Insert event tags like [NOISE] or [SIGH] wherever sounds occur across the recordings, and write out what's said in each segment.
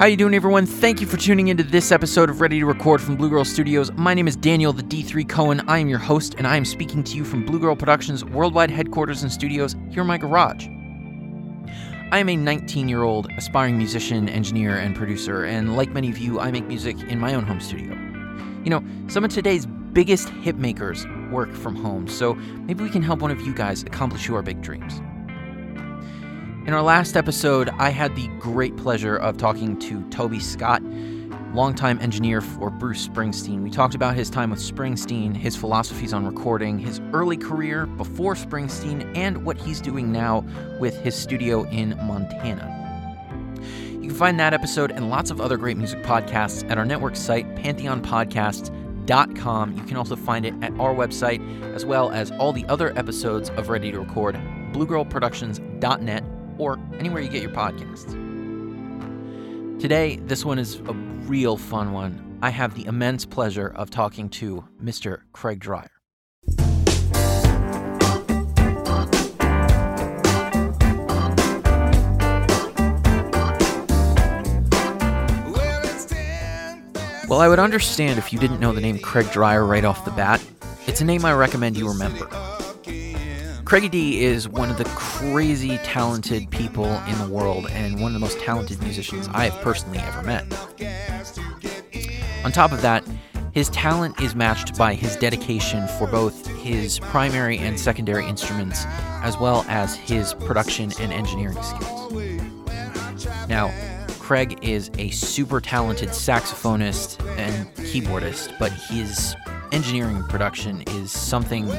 How you doing, everyone? Thank you for tuning into this episode of Ready to Record from Blue Girl Studios. My name is Daniel, the D3 Cohen. I am your host, and I am speaking to you from Blue Girl Productions' worldwide headquarters and studios here in my garage. I am a 19 year old aspiring musician, engineer, and producer, and like many of you, I make music in my own home studio. You know, some of today's biggest hit makers work from home, so maybe we can help one of you guys accomplish your big dreams. In our last episode, I had the great pleasure of talking to Toby Scott, longtime engineer for Bruce Springsteen. We talked about his time with Springsteen, his philosophies on recording, his early career before Springsteen, and what he's doing now with his studio in Montana. You can find that episode and lots of other great music podcasts at our network site, pantheonpodcasts.com. You can also find it at our website, as well as all the other episodes of Ready to Record, bluegirlproductions.net or anywhere you get your podcasts. Today, this one is a real fun one. I have the immense pleasure of talking to Mr. Craig Dreyer. Well, I would understand if you didn't know the name Craig Dreyer right off the bat. It's a name I recommend you remember. Craigie D is one of the crazy talented people in the world and one of the most talented musicians I have personally ever met. On top of that, his talent is matched by his dedication for both his primary and secondary instruments, as well as his production and engineering skills. Now, Craig is a super talented saxophonist and keyboardist, but his engineering production is something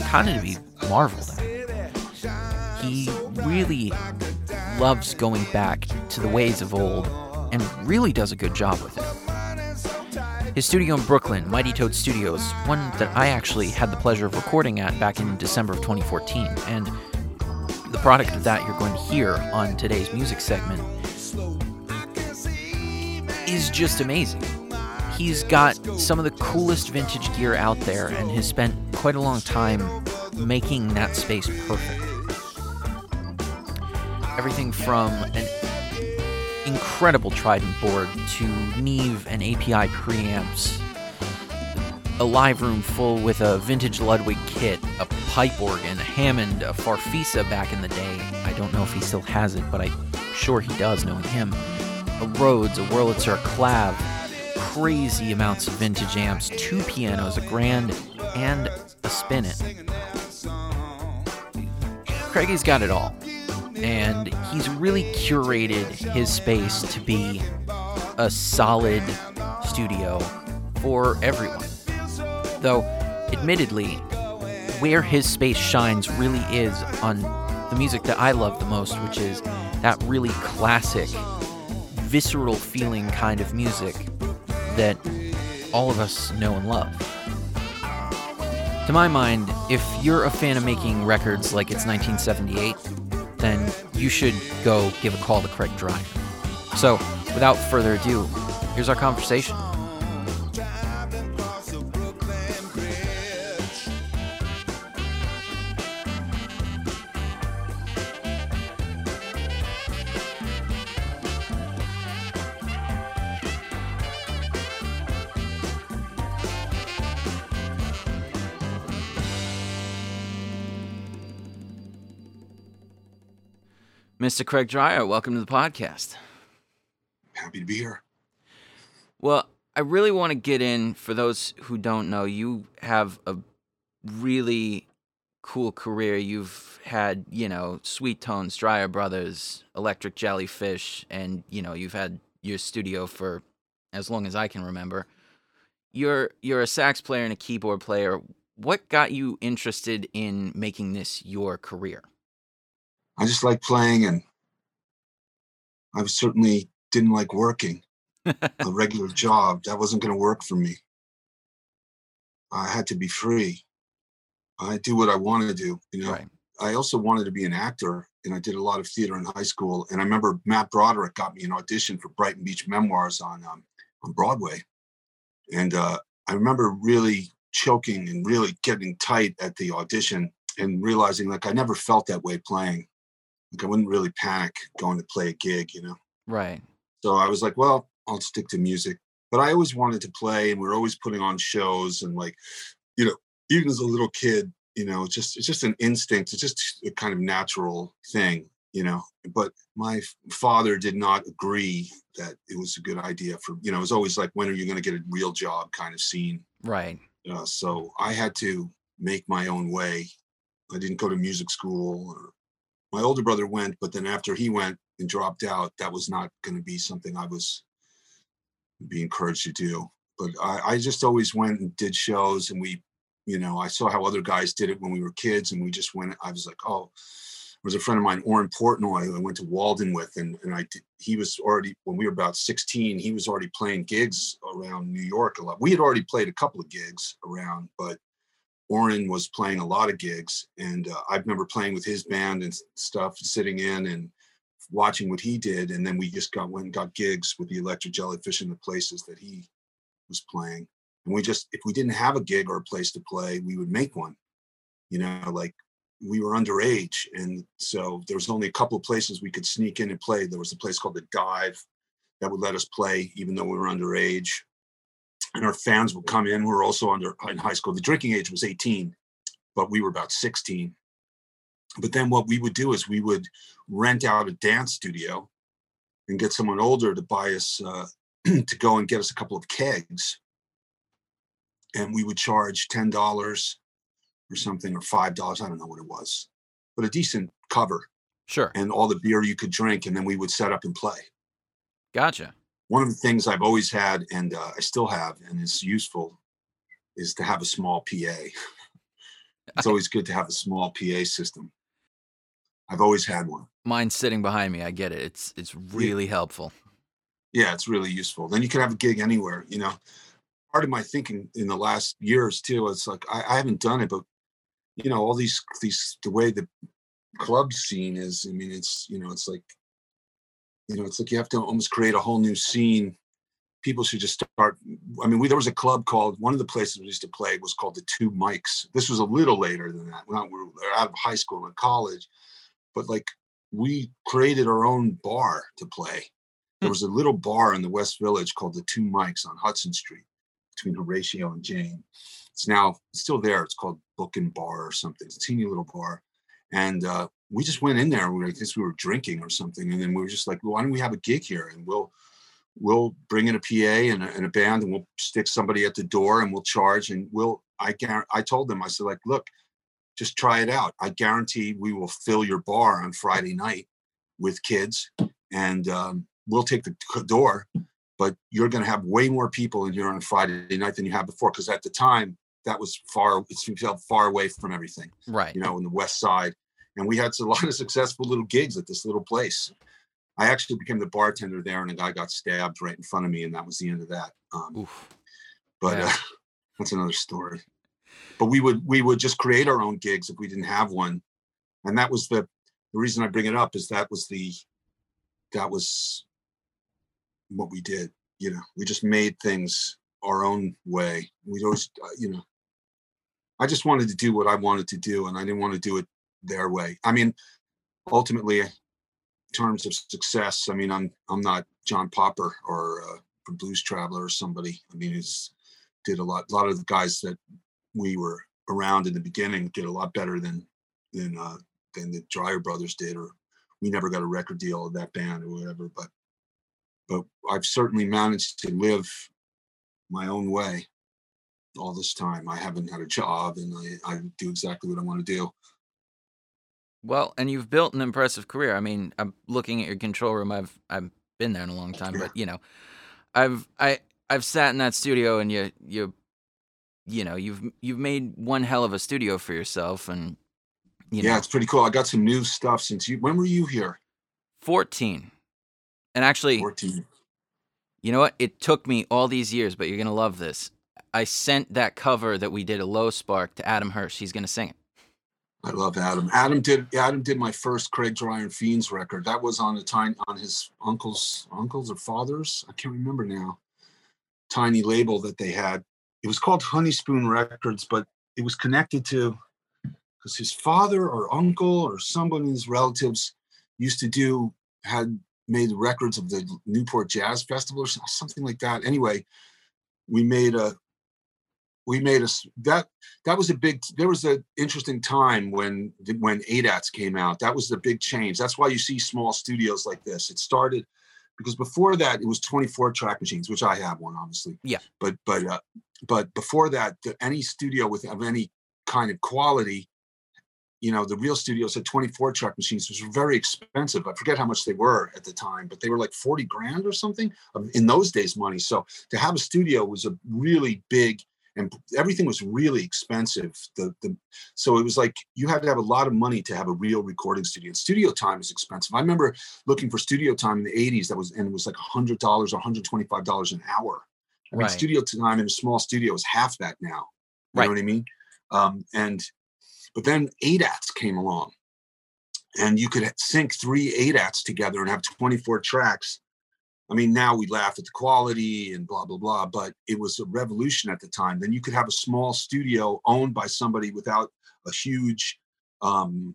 kind of to be marveled at. He really loves going back to the ways of old and really does a good job with it. His studio in Brooklyn, Mighty Toad Studios, one that I actually had the pleasure of recording at back in December of 2014, and the product of that you're going to hear on today's music segment is just amazing. He's got some of the coolest vintage gear out there and has spent quite a long time making that space perfect. Everything from an incredible Trident board to Neve and API preamps, a live room full with a vintage Ludwig kit, a pipe organ, a Hammond, a Farfisa back in the day. I don't know if he still has it, but I'm sure he does, knowing him. A Rhodes, a Wurlitzer, a Clav, crazy amounts of vintage amps, two pianos, a Grand, and a Spinet. Craigie's got it all. And he's really curated his space to be a solid studio for everyone. Though, admittedly, where his space shines really is on the music that I love the most, which is that really classic, visceral feeling kind of music that all of us know and love. To my mind, if you're a fan of making records like it's 1978, then you should go give a call to Craig Dreyer. So, without further ado, here's our conversation. Mr. Craig Dreyer, welcome to the podcast. Happy to be here. Well, I really want to get in for those who don't know, you have a really cool career. You've had, you know, Sweet Tones, Dreyer Brothers, Electric Jellyfish, and, you know, you've had your studio for as long as I can remember. You're you're a sax player and a keyboard player. What got you interested in making this your career? I just like playing, and I certainly didn't like working [LAUGHS] a regular job. That wasn't going to work for me. I had to be free. I do what I want to do. You know, Right. I also wanted to be an actor, and I did a lot of theater in high school. And I remember Matt Broderick got me an audition for Brighton Beach Memoirs on um, on Broadway, and uh, I remember really choking and really getting tight at the audition and realizing like I never felt that way playing. Like I wouldn't really panic going to play a gig, you know. Right. So I was like, well, I'll stick to music. But I always wanted to play, and we are always putting on shows, and like, you know, even as a little kid, you know, it's just it's just an instinct. It's just a kind of natural thing, you know. But my father did not agree that it was a good idea for you know. It was always like, when are you going to get a real job? Kind of scene, right? Uh, so I had to make my own way. I didn't go to music school. Or, my older brother went, but then after he went and dropped out, that was not going to be something I was be encouraged to do. But I, I just always went and did shows, and we you know, I saw how other guys did it when we were kids, and we just went. I was like, oh, there was a friend of mine, Orrin Portnoy, who I went to Walden with, and and I did, he was already when we were about 16, he was already playing gigs around New York a lot. We had already played a couple of gigs around, but Orrin was playing a lot of gigs, and uh, I remember playing with his band and stuff, sitting in and watching what he did, and then we just got went and got gigs with the Electric Jellyfish in the places that he was playing. And we just, if we didn't have a gig or a place to play, we would make one. You know, like we were underage. And so there was only a couple of places we could sneak in and play. There was a place called the Dive that would let us play, even though we were underage. And our fans would come in. We were also under in high school. The drinking age was 18, but we were about 16. But then what we would do is we would rent out a dance studio and get someone older to buy us uh, [CLEARS THROAT] to go and get us a couple of kegs and we would charge ten dollars or something or five dollars. I don't know what it was, but a decent cover. Sure. And all the beer you could drink, and then we would set up and play. Gotcha. One of the things I've always had, and uh, I still have, and it's useful, is to have a small PA. [LAUGHS] it's always good to have a small PA system. I've always had one. Mine's sitting behind me. I get it. It's it's really yeah. helpful. Yeah, it's really useful. Then you can have a gig anywhere. You know, part of my thinking in the last years too. It's like I, I haven't done it, but you know, all these these the way the club scene is. I mean, it's you know, it's like you know, it's like you have to almost create a whole new scene. People should just start. I mean, we there was a club called one of the places we used to play was called the Two Mics. This was a little later than that. Not we were out of high school and college, but like we created our own bar to play. There hmm. was a little bar in the West Village called the Two Mics on Hudson Street between Horatio and Jane. It's now still there. It's called Book and Bar or something. It's a teeny little bar. And uh, we just went in there. We, I guess we were drinking or something. And then we were just like, well, why don't we have a gig here? And we'll we'll bring in a PA and a, and a band and we'll stick somebody at the door and we'll charge. And we'll, I, I told them, I said, like, look, just try it out. I guarantee we will fill your bar on Friday night with kids and um, we'll take the door but you're going to have way more people in here on Friday night than you have before because at the time that was far it felt far away from everything right you know in the west side and we had [LAUGHS] a lot of successful little gigs at this little place i actually became the bartender there and a guy got stabbed right in front of me and that was the end of that um, but yeah. uh, [LAUGHS] that's another story but we would we would just create our own gigs if we didn't have one and that was the the reason i bring it up is that was the that was what we did. You know, we just made things our own way. We always, uh, you know, I just wanted to do what I wanted to do, and I didn't want to do it their way. I mean, ultimately, in terms of success, I mean, I'm I'm not John Popper or uh, Blues Traveler or somebody. I mean, he's did a lot. A lot of the guys that we were around in the beginning did a lot better than than uh, than the Dreyer brothers did, or we never got a record deal of that band or whatever. But but I've certainly managed to live my own way all this time. I haven't had a job and I, I do exactly what I want to do. Well, and you've built an impressive career. I mean, I'm looking at your control room. I've I've been there in a long time, but you know, I've I I've sat in that studio and you you you know, you've you've made one hell of a studio for yourself and you Yeah, know, it's pretty cool. I got some new stuff since you when were you here? 14. And actually, 14. You know what? It took me all these years, but you're gonna love this. I sent that cover that we did a low spark to Adam Hirsch. He's gonna sing it. I love Adam. Adam did Adam did my first Craig Dreyer and Fiends record. That was on a tiny on his uncle's uncles or fathers. I can't remember now. Tiny label that they had. It was called Honeyspoon Records, but it was connected to because his father or uncle or somebody his relatives used to do had made records of the Newport Jazz Festival or something like that. Anyway, we made a we made a that that was a big there was an interesting time when when ADATs came out. That was the big change. That's why you see small studios like this. It started because before that it was 24 track machines, which I have one obviously. Yeah. But but uh, but before that, any studio with of any kind of quality you know, the real studios had 24 track machines, which were very expensive. I forget how much they were at the time, but they were like 40 grand or something in those days money. So to have a studio was a really big and everything was really expensive. The, the so it was like you had to have a lot of money to have a real recording studio. And studio time is expensive. I remember looking for studio time in the 80s that was and it was like $100 or $125 an hour. I mean, right. studio time in a small studio is half that now. You right. know what I mean? Um, and but then ADATs came along, and you could sync three ADATs together and have 24 tracks. I mean, now we laugh at the quality and blah, blah, blah, but it was a revolution at the time. Then you could have a small studio owned by somebody without a huge um,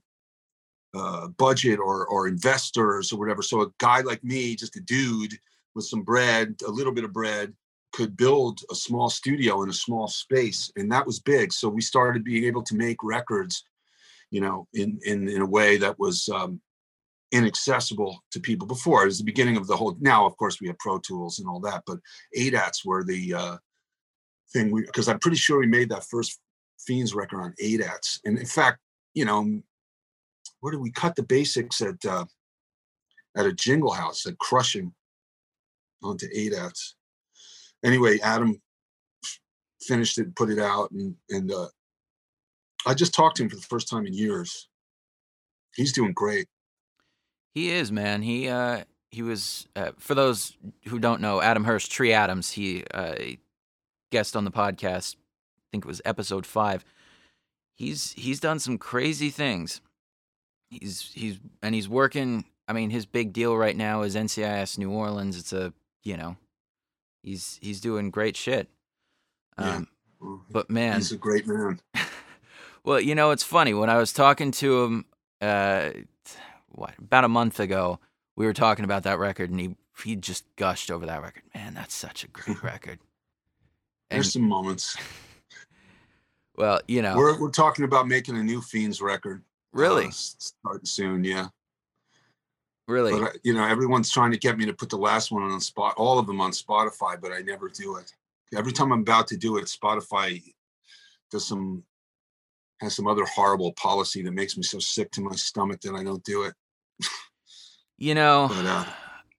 uh, budget or, or investors or whatever. So a guy like me, just a dude with some bread, a little bit of bread, could build a small studio in a small space and that was big so we started being able to make records you know in in in a way that was um inaccessible to people before it was the beginning of the whole now of course we have pro tools and all that but adats were the uh thing we because i'm pretty sure we made that first fiends record on adats and in fact you know where did we cut the basics at uh at a jingle house at crushing onto adats anyway, Adam finished it, put it out, and and uh, I just talked to him for the first time in years. He's doing great. He is, man. He uh he was uh, for those who don't know, Adam Hirsch, Tree Adams. He uh guest on the podcast. I think it was episode five. He's he's done some crazy things. He's he's and he's working. I mean, his big deal right now is NCIS New Orleans. It's a you know he's he's doing great shit. Um, yeah. But man, he's a great man. [LAUGHS] well, you know, it's funny when I was talking to him, uh, what about a month ago, we were talking about that record, and he he just gushed over that record. Man, that's such a great [LAUGHS] record. And, There's some moments. [LAUGHS] well, you know, we're we're talking about making a new Fiends record. Really, uh, starting soon, yeah. Really? But you know, everyone's trying to get me to put the last one on spot, all of them on Spotify, but I never do it. Every time I'm about to do it, Spotify does some has some other horrible policy that makes me so sick to my stomach that I don't do it. You know, but, uh,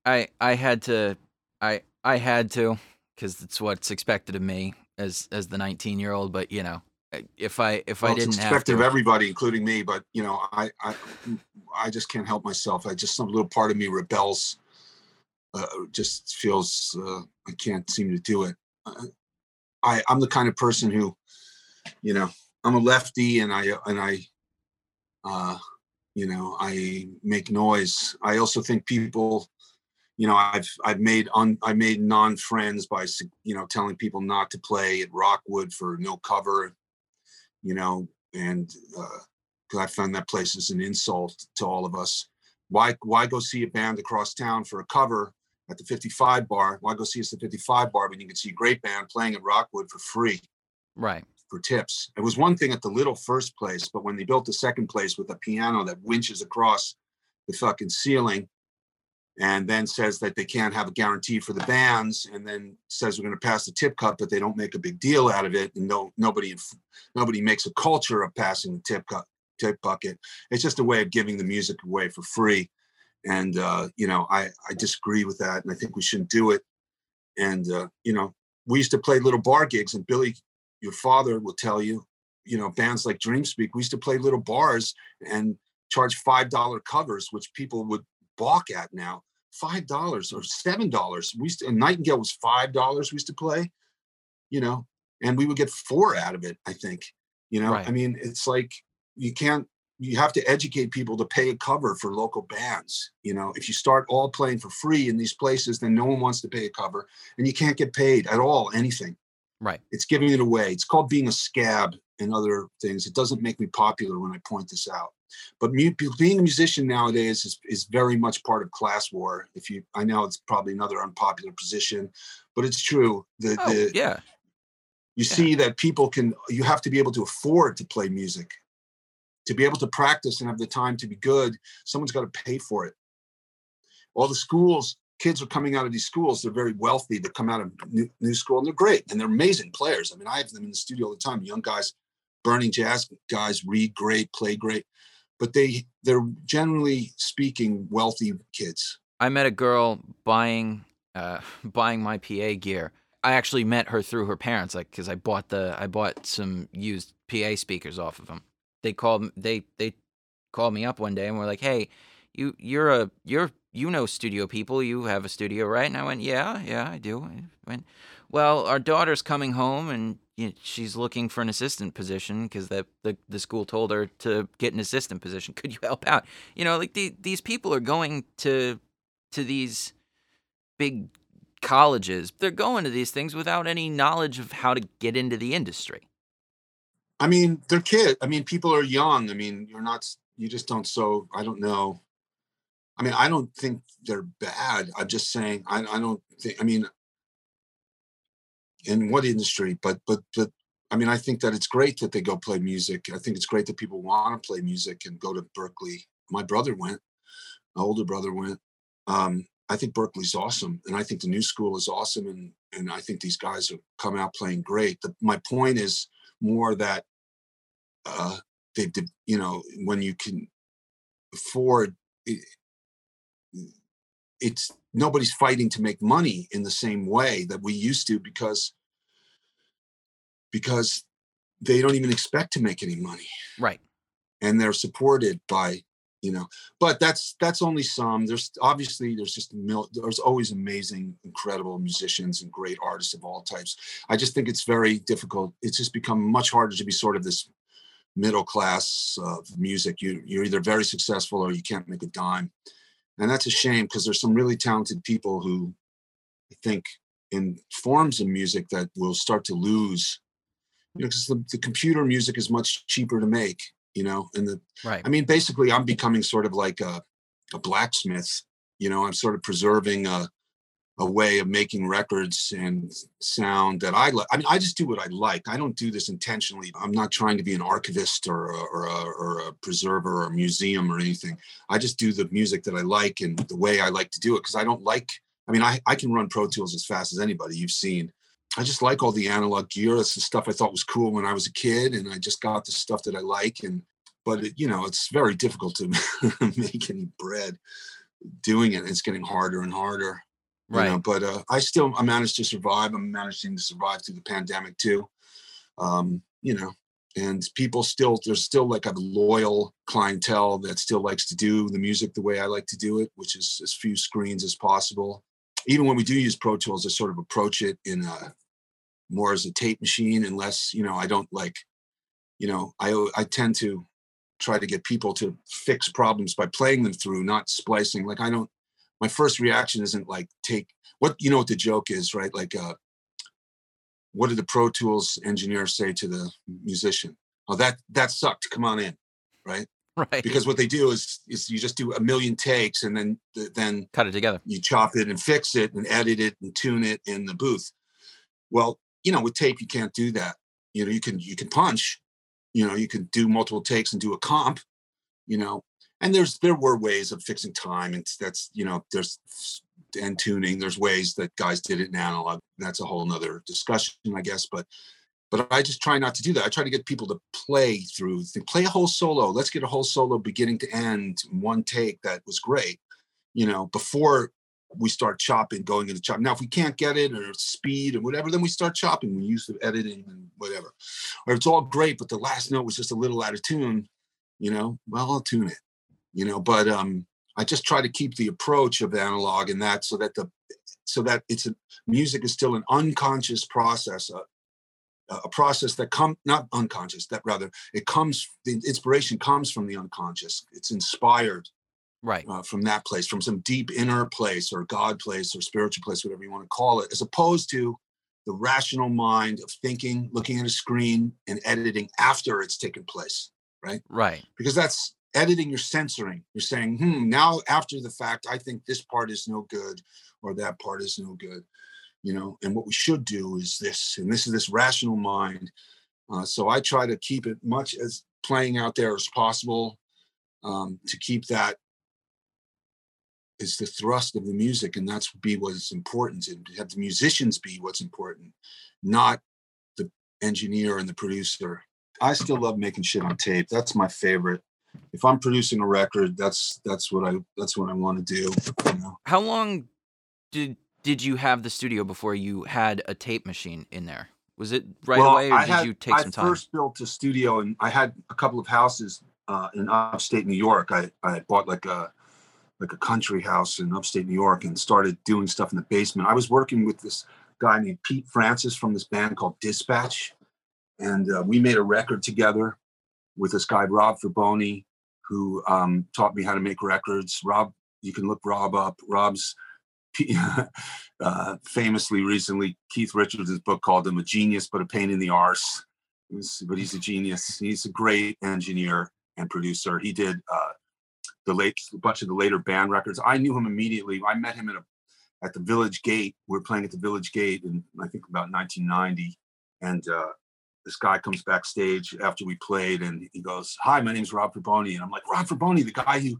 I I had to I I had to because it's what's expected of me as as the 19 year old. But you know, if I if well, I didn't expected to, of everybody, including me. But you know, I I I just can't help myself. I just some little part of me rebels. Uh, just feels uh, I can't seem to do it. I I'm the kind of person who, you know, I'm a lefty and I and I, uh, you know, I make noise. I also think people, you know, I've I've made on I made non friends by you know telling people not to play at Rockwood for no cover you know, and because uh, I found that place is an insult to all of us. Why why go see a band across town for a cover at the 55 bar? Why go see us at the 55 bar when you can see a great band playing at Rockwood for free? Right. For tips. It was one thing at the little first place, but when they built the second place with a piano that winches across the fucking ceiling and then says that they can't have a guarantee for the bands and then says we're going to pass the tip cup but they don't make a big deal out of it and no nobody nobody makes a culture of passing the tip cup tip bucket. It's just a way of giving the music away for free. And uh, you know i i disagree with that and i think we shouldn't do it. And uh, you know we used to play little bar gigs and billy your father will tell you you know bands like dreamspeak we used to play little bars and charge five dollar covers which people would balk at now. Five dollars or seven dollars. We used to, and Nightingale was five dollars. We used to play, you know, and we would get four out of it. I think, you know, right. I mean, it's like you can't. You have to educate people to pay a cover for local bands. You know, if you start all playing for free in these places, then no one wants to pay a cover, and you can't get paid at all anything. Right. It's giving it away. It's called being a scab and other things. It doesn't make me popular when I point this out. but mu- being a musician nowadays is, is very much part of class war. If you, I know it's probably another unpopular position, but it's true. The, Oh, the yeah. you Yeah. see that people can you have to be able to afford to play music to be able to practice and have the time to be good someone's got to pay for it all the schools kids are coming out of these schools they're very wealthy they come out of new, new school and they're great and they're amazing players i mean i have them in the studio all the time young guys burning jazz guys read great play great but they they're generally speaking wealthy kids I met a girl buying uh, [LAUGHS] buying my PA gear. I actually met her through her parents, like because I bought the I bought some used PA speakers off of them. They called they they called me up one day and were like, "Hey, you you're a you're you know studio people. You have a studio, right?" And I went, "Yeah, yeah, I do." I went, "Well, our daughter's coming home and you know, she's looking for an assistant position because the, the the school told her to get an assistant position. Could you help out?" You know, like the, these people are going to to these big colleges. They're going to these things without any knowledge of how to get into the industry. I mean, they're kids. I mean, people are young. I mean, you're not, you just don't so, I don't know. I mean, I don't think they're bad. I'm just saying, I, I don't think, I mean, in what industry, but, but, but, I mean, I think that it's great that they go play music. I think it's great that people want to play music and go to Berklee. My brother went, my older brother went. Um, I think Berklee's awesome, and I think the new school is awesome, and and I think these guys are coming out playing great. The, my point is more that uh, they you know, when you can afford it's nobody's fighting to make money in the same way that we used to because because they don't even expect to make any money. Right. and they're supported by you know but that's that's only some. There's obviously there's just mil- there's always amazing incredible musicians and great artists of all types. I just think it's very difficult. It's just become much harder to be sort of this middle class of music. You you're either very successful or you can't make a dime and that's a shame because there's some really talented people who i think in forms of music that will start to lose you know because the, the computer music is much cheaper to make you know and the Right. I mean, basically, I'm becoming sort of like a, a blacksmith. You know, I'm sort of preserving a, a way of making records and sound that I like. I mean, I just do what I like. I don't do this intentionally. I'm not trying to be an archivist or a, or a, or a preserver or a museum or anything. I just do the music that I like and the way I like to do it because I don't like. I mean, I, I can run Pro Tools as fast as anybody you've seen. I just like all the analog gear. That's the stuff I thought was cool when I was a kid, and I just got the stuff that I like. And but it, you know, it's very difficult to [LAUGHS] make any bread doing it. It's getting harder and harder. You know, Right. but uh, I still I managed to survive. I'm managing to survive through the pandemic too. Um, you know, and people still there's still like a loyal clientele that still likes to do the music the way I like to do it, which is as few screens as possible. Even when we do use Pro Tools, I sort of approach it in a more as a tape machine, unless you know I don't like, you know, I I tend to try to get people to fix problems by playing them through, not splicing. Like I don't. My first reaction isn't like take what you know what the joke is, right? Like, uh, what did the Pro Tools engineer say to the musician? Oh, that that sucked. Come on in, right? Right. Because what they do is is you just do a million takes and then then Cut it together. you chop it and fix it and edit it and tune it in the booth. Well, you know, with tape you can't do that. You know, you can you can punch, you know, you can do multiple takes and do a comp, you know. And there's there were ways of fixing time and that's you know there's and tuning. There's ways that guys did it in analog. That's a whole nother discussion, I guess. But but I just try not to do that. I try to get people to play through, play a whole solo. Let's get a whole solo beginning to end, one take that was great, you know, before we start chopping, going into chop. Now, if we can't get it or speed or whatever, then we start chopping. We use the editing and whatever. Or it's all great, but the last note was just a little out of tune, you know, well, I'll tune it, you know, but um, I just try to keep the approach of analog and that so that the so that it's a music is still an unconscious process, a, a process that come not unconscious, that rather it comes the inspiration comes from the unconscious. It's inspired Right. uh, from that place, from some deep inner place or God place or spiritual place, whatever you want to call it, as opposed to the rational mind of thinking, looking at a screen and editing after it's taken place, right? Right. because that's editing you're censoring. You're saying hmm now after the fact i think this part is no good or that part is no good you know and what we should do is this and this is this rational mind. Uh, so i try to keep it much as playing out there as possible um, to keep that is the thrust of the music and that's be what's important and have the musicians be what's important not the engineer and the producer. I still love making shit on tape. That's my favorite if i'm producing a record that's that's what i that's what i want to do you know? how long did did you have the studio before you had a tape machine in there was it right well, away or I did had, you take I some time I first built a studio and i had a couple of houses uh, in upstate new york i i bought like a like a country house in upstate New York and started doing stuff in the basement. I was working with this guy named Pete Francis from this band called Dispatch, and uh, we made a record together with this guy Rob Fraboni, who um, taught me how to make records. Rob, you can look Rob up. Rob's [LAUGHS] uh, famously recently Keith Richards' book called him a genius but a pain in the arse. but he's a genius. He's a great engineer and producer. He did uh, the late a bunch of the later band records. I knew him immediately. I met him at a at the Village Gate. We were playing at the Village Gate in I think about 1990, and uh, this guy comes backstage after we played, and he goes, "Hi, my name's Rob Fraboni," and I'm like, "Rob Fraboni, the guy who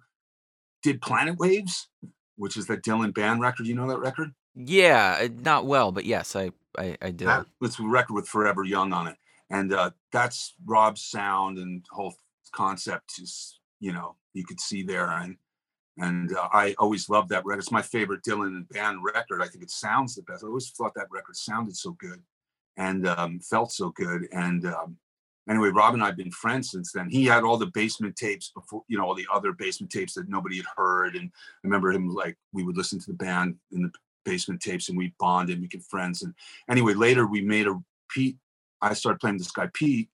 did Planet Waves, which is that Dylan band record. You know that record? yeah uh, not well but yes i i, I did That, it's a record with Forever Young on it, and uh, that's Rob's sound and whole concept is you know you could see there and and uh, I always loved that record. It's my favorite Dylan and band record. I think it sounds the best. I always thought that record sounded so good and um, felt so good. And um, anyway, Rob and I have been friends since then. He had all the basement tapes before, you know, all the other basement tapes that nobody had heard. And I remember him like we would listen to the band in the basement tapes and we bonded and became friends. And anyway, later we made a Pete. I started playing this guy Pete,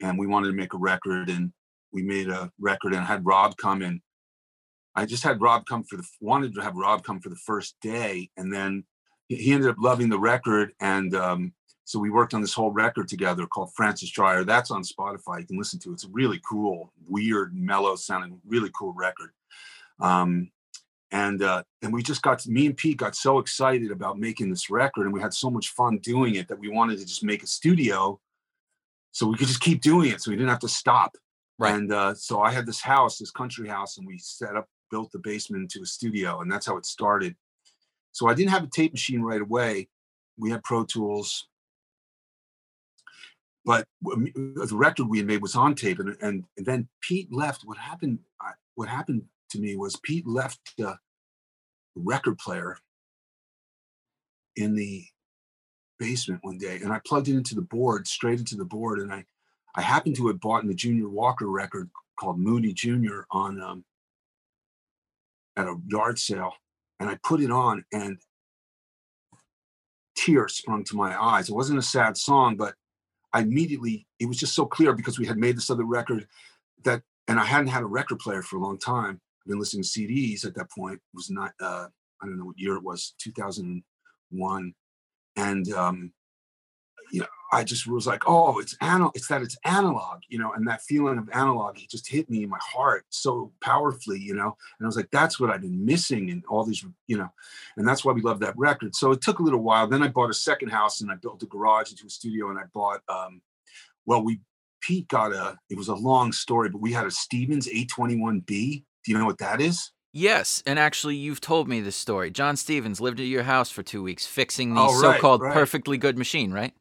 and we wanted to make a record and we made a record and I had Rob come in. I just had Rob come for the wanted to have Rob come for the first day, and then he- he ended up loving the record, and um, so we worked on this whole record together called Francis Dreyer. That's on Spotify. You can listen to. it. It's a really cool, weird, mellow sounding, really cool record. Um, and uh, and we just got me and Pete got so excited about making this record, and we had so much fun doing it that we wanted to just make a studio, so we could just keep doing it, so we didn't have to stop. Right. And uh, so I had this house, this country house, and we set up, built the basement into a studio, and that's how it started. So I didn't have a tape machine right away. We had Pro Tools, but the record we had made was on tape, and and, and then Pete left. What happened? I, what happened to me was Pete left the record player in the basement one day, and I plugged it into the board, straight into the board, and I I happened to have bought in the Junior Walker record called Moody Junior on um, at a yard sale, and I put it on, and tears sprung to my eyes. It wasn't a sad song, but I immediately it was just so clear because we had made this other record that, and I hadn't had a record player for a long time. I've been listening to CDs at that point. It was not uh, I don't know what year it was, 2001, and um, I just was like, oh, it's analog. It's that it's analog, you know, and that feeling of analog, it just hit me in my heart so powerfully, you know. And I was like, that's what I've been missing in all these, you know, and that's why we love that record. So it took a little while. Then I bought a second house and I built a garage into a studio and I bought, um, well, we Pete got a. It was a long story, but we had a Stephens 821B. Do you know what that is? Yes, and actually, you've told me this story. John Stephens lived at your house for two weeks fixing the Oh, right, so-called right. perfectly good machine, right?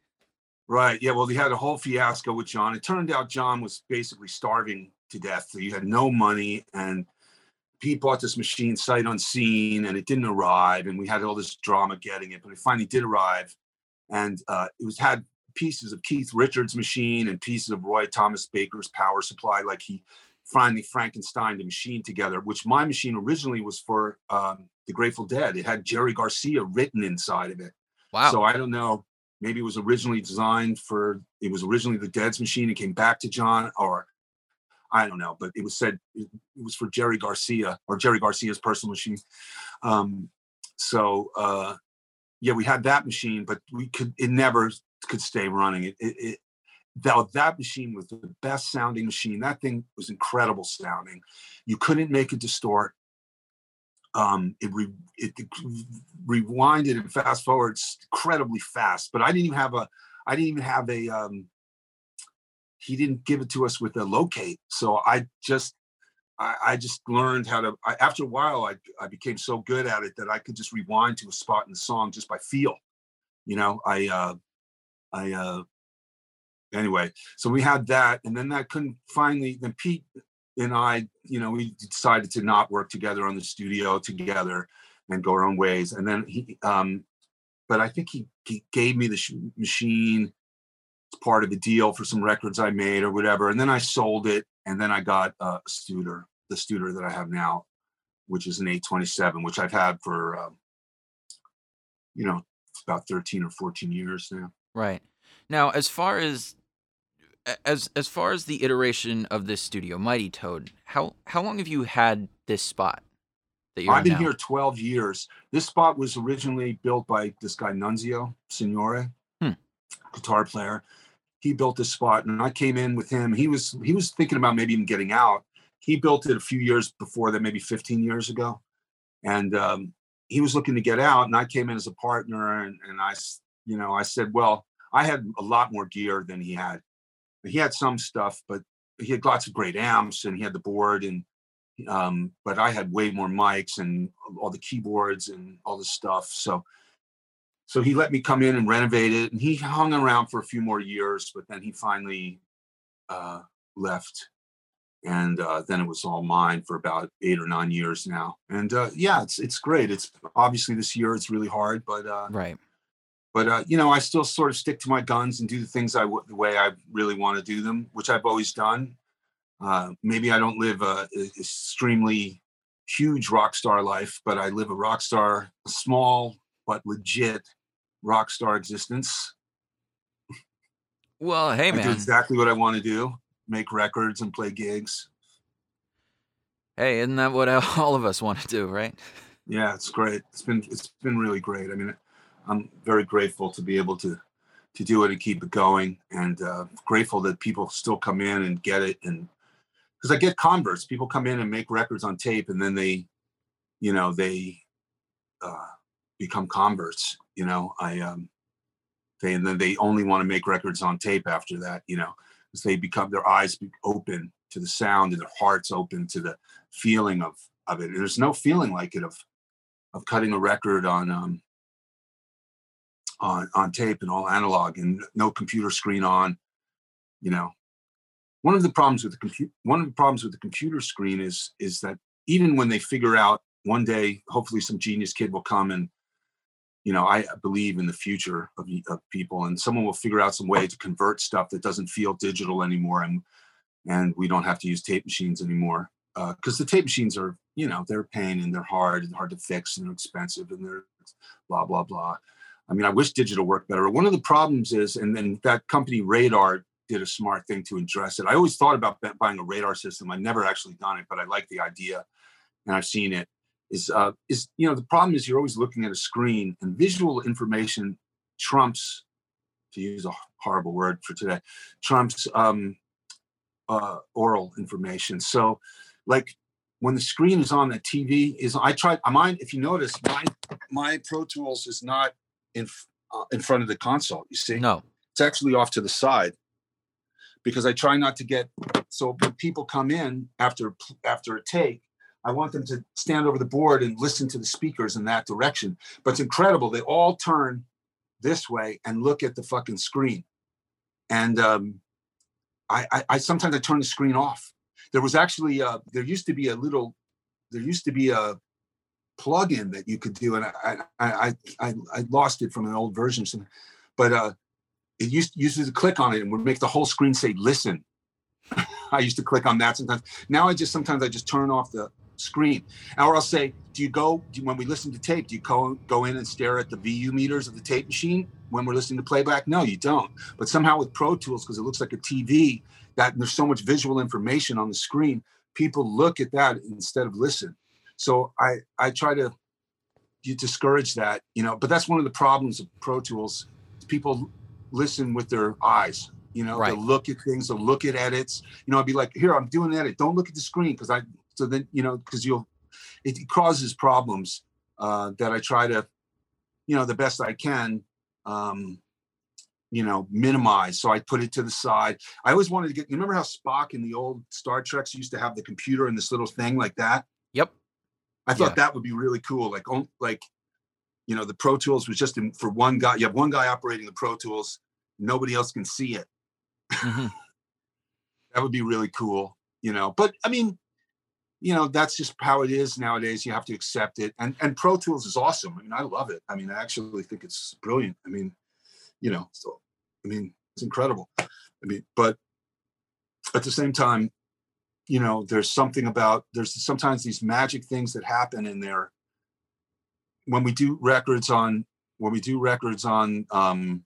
Right. Yeah. Well, he had a whole fiasco with John. It turned out John was basically starving to death. He had no money, and Pete bought this machine sight unseen, and it didn't arrive. And we had all this drama getting it, but it finally did arrive, and uh, it was had pieces of Keith Richards' machine and pieces of Roy Thomas Baker's power supply. Like he finally Frankenstein the machine together. Which my machine originally was for um, the Grateful Dead. It had Jerry Garcia written inside of it. Wow. So I don't know. Maybe it was originally designed for. It was originally the Dead's machine. It came back to John, or I don't know. But it was said it, it was for Jerry Garcia or Jerry Garcia's personal machine. Um, so uh, yeah, we had that machine, but we could. It never could stay running. It, it, it that, that machine was the best sounding machine. That thing was incredible sounding. You couldn't make it distort. Um, it, re, it, rewinded and fast forwards incredibly fast. But I didn't even have a, I didn't even have a. Um, he didn't give it to us with a locate, so I just, I, I just learned how to. I, after a while, I I became so good at it that I could just rewind to a spot in the song just by feel. You know, I, uh, I, uh, anyway, so we had that, and then that couldn't finally. Then Pete and I, you know, we decided to not work together on the studio together and go our own ways. And then he, um, but I think he, he gave me the sh- machine as part of the deal for some records I made or whatever. And then I sold it, and then I got a Studer, the Studer that I have now, which is an 827, which I've had for, um, you know, about 13 or 14 years now. Right. Now, as far as as as far as the iteration of this studio, Mighty Toad, how how long have you had this spot? That you're I've been now? here 12 years. This spot was originally built by this guy Nunzio Signore, hmm. guitar player. He built this spot, and I came in with him. He was he was thinking about maybe even getting out. He built it a few years before that, maybe 15 years ago, and um, he was looking to get out. And I came in as a partner, and, and I, you know, I said, well, I had a lot more gear than he had he had some stuff, but he had lots of great amps and he had the board and um, but I had way more mics and all the keyboards and all the stuff. So so he let me come in and renovate it and he hung around for a few more years, but then he finally uh, left. And uh, then it was all mine for about eight or nine years now. And uh, yeah, it's it's great. It's obviously this year it's really hard, but uh, right but uh, you know, I still sort of stick to my guns and do the things I w- the way I really want to do them, which I've always done. Uh, maybe I don't live a, a, extremely huge rock star life, but I live a rock star, a small but legit rock star existence. Well, hey man, I do exactly what I want to do: make records and play gigs. Hey, isn't that what [LAUGHS] all of us want to do, right? Yeah, it's great. It's been it's been really great. I mean, I'm very grateful to be able to to do it and keep it going, and uh, grateful that people still come in and get it. And because I get converts, people come in and make records on tape, and then they, you know, they uh, become converts. You know, I um, they and then they only want to make records on tape after that. You know, because they become their eyes open to the sound and their hearts open to the feeling of of it. And there's no feeling like it of of cutting a record on um, on on tape and all analog and no computer screen on you know? One of the problems with the computer one of the problems with the computer screen is is that even when they figure out one day hopefully some genius kid will come and you know i believe in the future of, of people and someone will figure out some way to convert stuff that doesn't feel digital anymore and and we don't have to use tape machines anymore because uh, the tape machines are you know they're pain and they're hard and hard to fix and they're expensive and they're blah blah blah I mean, I wish digital worked better. One of the problems is, and then that company Radar did a smart thing to address it. I always thought about buying a radar system. I never actually done it, but I like the idea, and I've seen it. Is uh, is you know the problem is you're always looking at a screen, and visual information trumps, to use a horrible word for today, trumps um, uh, oral information. So, like when the screen is on the TV, is I. I mine, if you notice, my my Pro Tools is not in uh, in front of the console. You see? No, it's actually off to the side because I try not to get. So when people come in after after a take, I want them to stand over the board and listen to the speakers in that direction. But it's incredible; they all turn this way and look at the fucking screen. And um, I, I, I sometimes I turn the screen off. There was actually uh, there used to be a little there used to be a plugin that you could do, and I I I, I lost it from an old version, but uh, it used used to click on it and would make the whole screen say "listen." [LAUGHS] I used to click on that sometimes. Now I just sometimes I just turn off the screen, or I'll say, "Do you go do, when we listen to tape? Do you go go in and stare at the VU meters of the tape machine when we're listening to playback?" No, you don't. But somehow with Pro Tools, because it looks like a TV, that there's so much visual information on the screen, people look at that instead of listen. So I I try to you discourage that, you know, but that's one of the problems of Pro Tools. People listen with their eyes You know, Right. they'll look at things, they'll look at edits. You know, I'd be like, here, I'm doing an edit. Don't look at the screen because I so then you know because you'll it causes problems uh, that I try to, you know, the best I can. Um, you know, minimize. So I put it to the side. I always wanted to get. You remember how Spock in the old Star Treks used to have the computer and this little thing like that? Yep. I thought Yeah. that would be really cool. Like, on, like, you know, the Pro Tools was just in, for one guy. You have one guy operating the Pro Tools. Nobody else can see it. Mhm. [LAUGHS] That would be really cool. You know, but I mean, you know, that's just how it is nowadays. You have to accept it. And and Pro Tools is awesome. I mean, I love it. I mean, I actually think it's brilliant. I mean, you know, so I mean, it's incredible. I mean, but at the same time, you know, there's something about there's sometimes these magic things that happen in there. When we do records on when we do records on um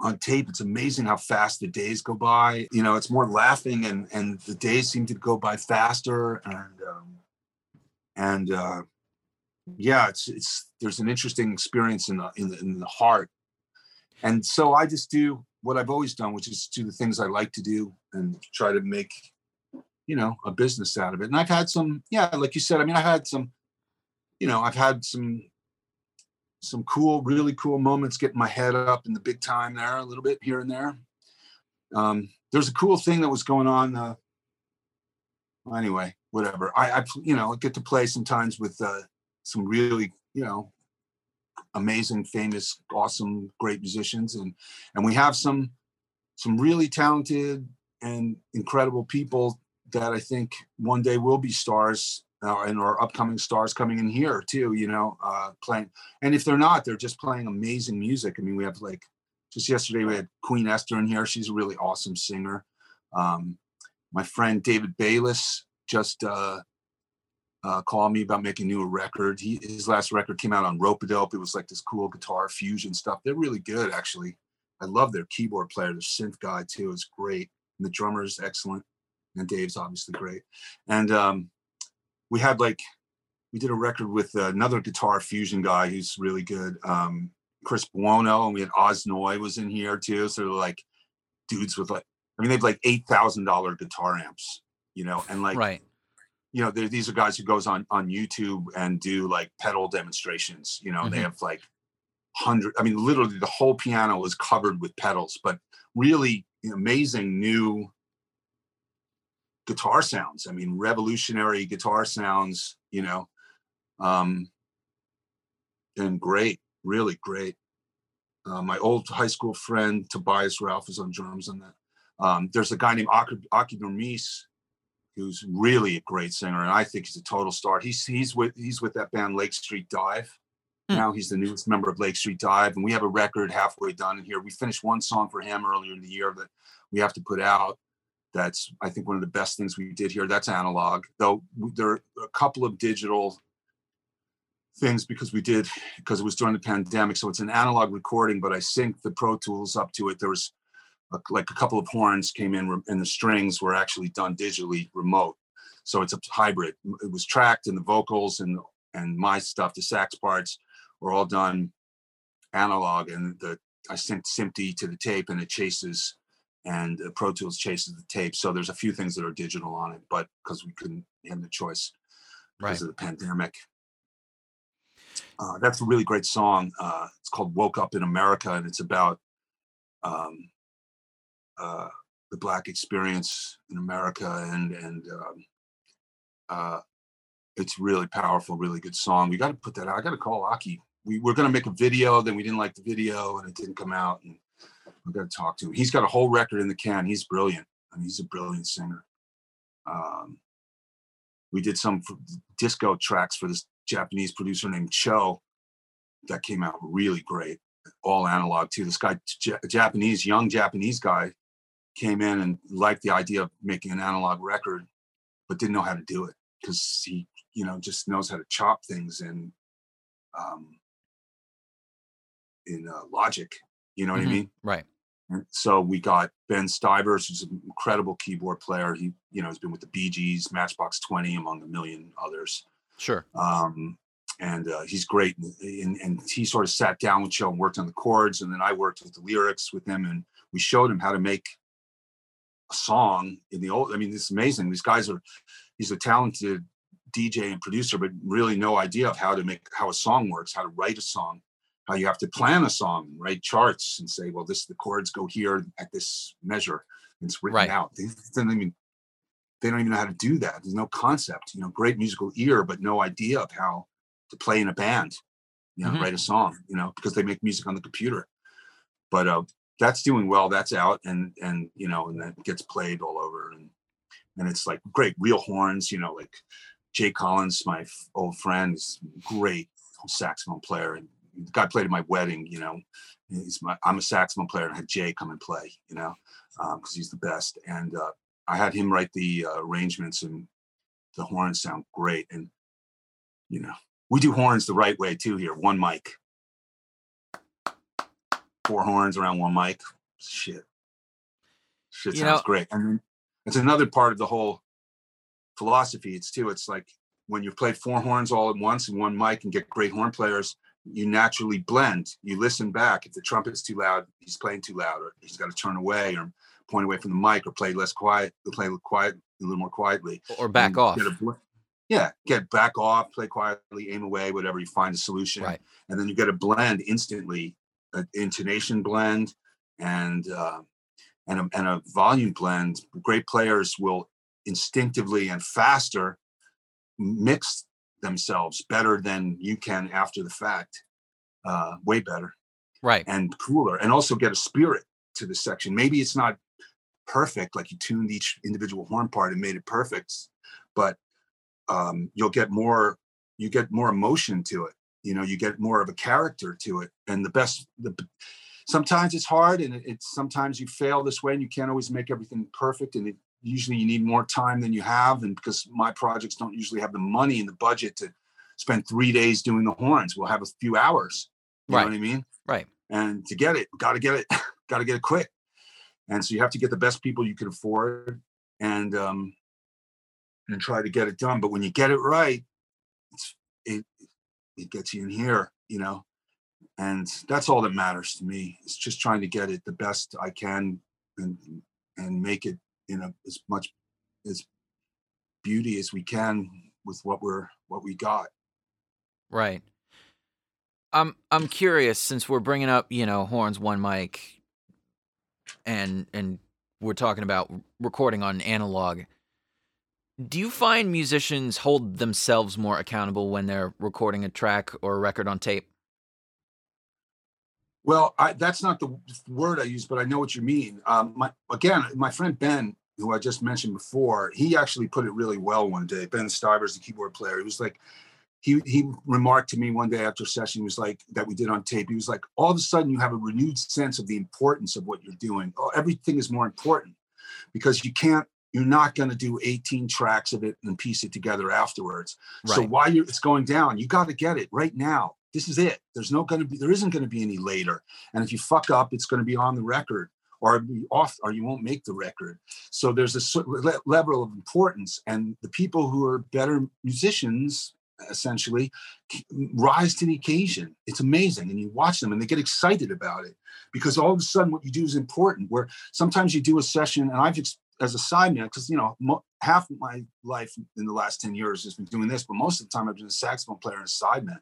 on tape it's amazing how fast the days go by. You know it's more laughing and and the days seem to go by faster and um and uh yeah it's it's there's an interesting experience in the in the, in the heart. And so i just do what i've always done which is do the things i like to do and try to make you know a business out of it. And i've had some yeah like you said i mean i've had some you know i've had some some cool really cool moments getting my head up in the big time there a little bit here and there. Um there's a cool thing that was going on uh anyway whatever. I i you know get to play sometimes with uh some really you know amazing famous awesome great musicians. And and we have some some really talented and incredible people that i think one day will be stars uh, and our upcoming stars coming in here too you know uh playing and if they're not they're just playing amazing music i mean we have like just yesterday we had queen esther in here she's a really awesome singer um my friend david bayless just uh uh, called me about making new a record. He, his last record came out on Ropeadope. It was like this cool guitar fusion stuff. They're really good, actually. I love their keyboard player. Their synth guy too is great. The drummer is excellent. And Dave's obviously great. And um, we had like we did a record with another guitar fusion guy who's really good, um, Chris Buono, and we had Oz Noy was in here too. So they're like dudes with like, I mean, they have like eight thousand dollar guitar amps, you know, and like right. you know, these are guys who goes on on YouTube and do like pedal demonstrations. You know, they Mhm. have like hundred. I mean, literally the whole piano is covered with pedals, but really amazing new guitar sounds. I mean, revolutionary guitar sounds. You know, um, and great, really great. Uh, my old high school friend Tobias Ralph is on drums on that. Um, there's a guy named Akie, Akie who's really a great singer, and I think he's a total star. He's he's with he's with that band Lake Street Dive. Hmm. Now he's the newest member of Lake Street Dive, and we have a record halfway done here. We finished one song for him earlier in the year that we have to put out. That's I think one of the best things we did here. That's analog, though. There are a couple of digital things because we did because it was during the pandemic, so it's an analog recording. But I synced the Pro Tools up to it. There was a, like a couple of horns came in, and the strings were actually done digitally remote. So it's a hybrid. It was tracked, and the vocals and and my stuff, the sax parts, were all done analog, and the I sent SMPTE to the tape, and it chases, and uh, Pro Tools chases the tape. So there's a few things that are digital on it, but because we couldn't have the choice because Right. of the pandemic. Uh, that's a really great song. Uh, it's called "Woke Up in America," and it's about um, uh, the Black experience in America, and and um, uh, it's really powerful, really good song. We got to put that out. I got to call Akie. We were going to make a video, then we didn't like the video, and it didn't come out. And we got to talk to him. He's got a whole record in the can. He's brilliant. I mean, he's a brilliant singer. Um, we did some disco tracks for this Japanese producer named Cho that came out really great. All analog too. This guy, Japanese, young Japanese guy, came in and liked the idea of making an analog record, but didn't know how to do it because he, you know, just knows how to chop things and um, in uh, Logic. You know what Mhm. I mean? Right. And so we got Ben Stivers, who's an incredible keyboard player. He, you know, has been with the Bee Gees, Matchbox Twenty, among a million others. Sure. Um, and uh, he's great. And, and, he sort of sat down with Joe and worked on the chords, and then I worked with the lyrics with him, and we showed him how to make a song in the old. I mean, it's amazing. These guys are. He's a talented DJ and producer, but really no idea of how to make how a song works, how to write a song, how you have to plan a song, write charts, and say, well, this the chords go here at this measure. It's written right. out. They don't even they don't even know how to do that. There's no concept. You know, great musical ear, but no idea of how to play in a band. You know, mm-hmm. write a song. You know, because they make music on the computer. But uh, that's doing well. That's out, and and you know, and that gets played all over, and and it's like great real horns. You know, like Jay Collins, my old friend, is great saxophone player, and the guy played at my wedding. You know, he's my, I'm a saxophone player, and I had Jay come and play. You know, because um, he's the best, and uh, I had him write the uh, arrangements, and the horns sound great. And you know, we do horns the right way too here. One mic, four horns around one mic. Shit, shit sounds know, great. And it's another part of the whole philosophy. It's too. It's like when you play four horns all at once in one mic and get great horn players, you naturally blend. You listen back. If the trumpet's too loud, he's playing too loud, or he's got to turn away or point away from the mic, or play less quiet, play quiet a little more quietly, or back off. Get a, yeah, get back off, play quietly, aim away, whatever. You find a solution, right. and then you get a blend instantly, an intonation blend, and uh, and a, and a volume blend. Great players will instinctively and faster mix themselves better than you can after the fact uh, way better right. and cooler and also get a spirit to the section. Maybe it's not perfect like you tuned each individual horn part and made it perfect but um, you'll get more you get more emotion to it. You know you get more of a character to it and the best the sometimes it's hard and it's sometimes you fail this way and you can't always make everything perfect and it, usually you need more time than you have and because my projects don't usually have the money and the budget to spend three days doing the horns we'll have a few hours. You right. know what i mean? Right. And to get it got to get it [LAUGHS] got to get it quick. And so you have to get the best people you can afford and um and try to get it done. But when you get it right it's it it gets you in here you know? And that's all that matters to me. It's just trying to get it the best i can and and make it you know as much as beauty as we can with what we're what we got. Right. I'm i'm curious since we're bringing up you know horns one mic and and we're talking about recording on analog do you find musicians hold themselves more accountable when they're recording a track or a record on tape well, I, that's not the word I use, but I know what you mean. Um, my, again, my friend Ben, who I just mentioned before, he actually put it really well one day. Ben Stivers, the keyboard player, he was like, he he remarked to me one day after a session, he was like that we did on tape. He was like, all of a sudden you have a renewed sense of the importance of what you're doing. Oh, everything is more important because you can't you're not going to do 18 tracks of it and piece it together afterwards. Right. So while you're, it's going down, you got to get it right now this is it. There's no going to be, there isn't going to be any later. And if you fuck up, it's going to be on the record or off, or you won't make the record. So there's a level of importance, and the people who are better musicians essentially rise to the occasion. It's amazing. And you watch them and they get excited about it because all of a sudden what you do is important. Where sometimes you do a session, and I've as a side because you know, mo- half of my life in the last 10 years has been doing this, but most of the time I've been a saxophone player and a side man.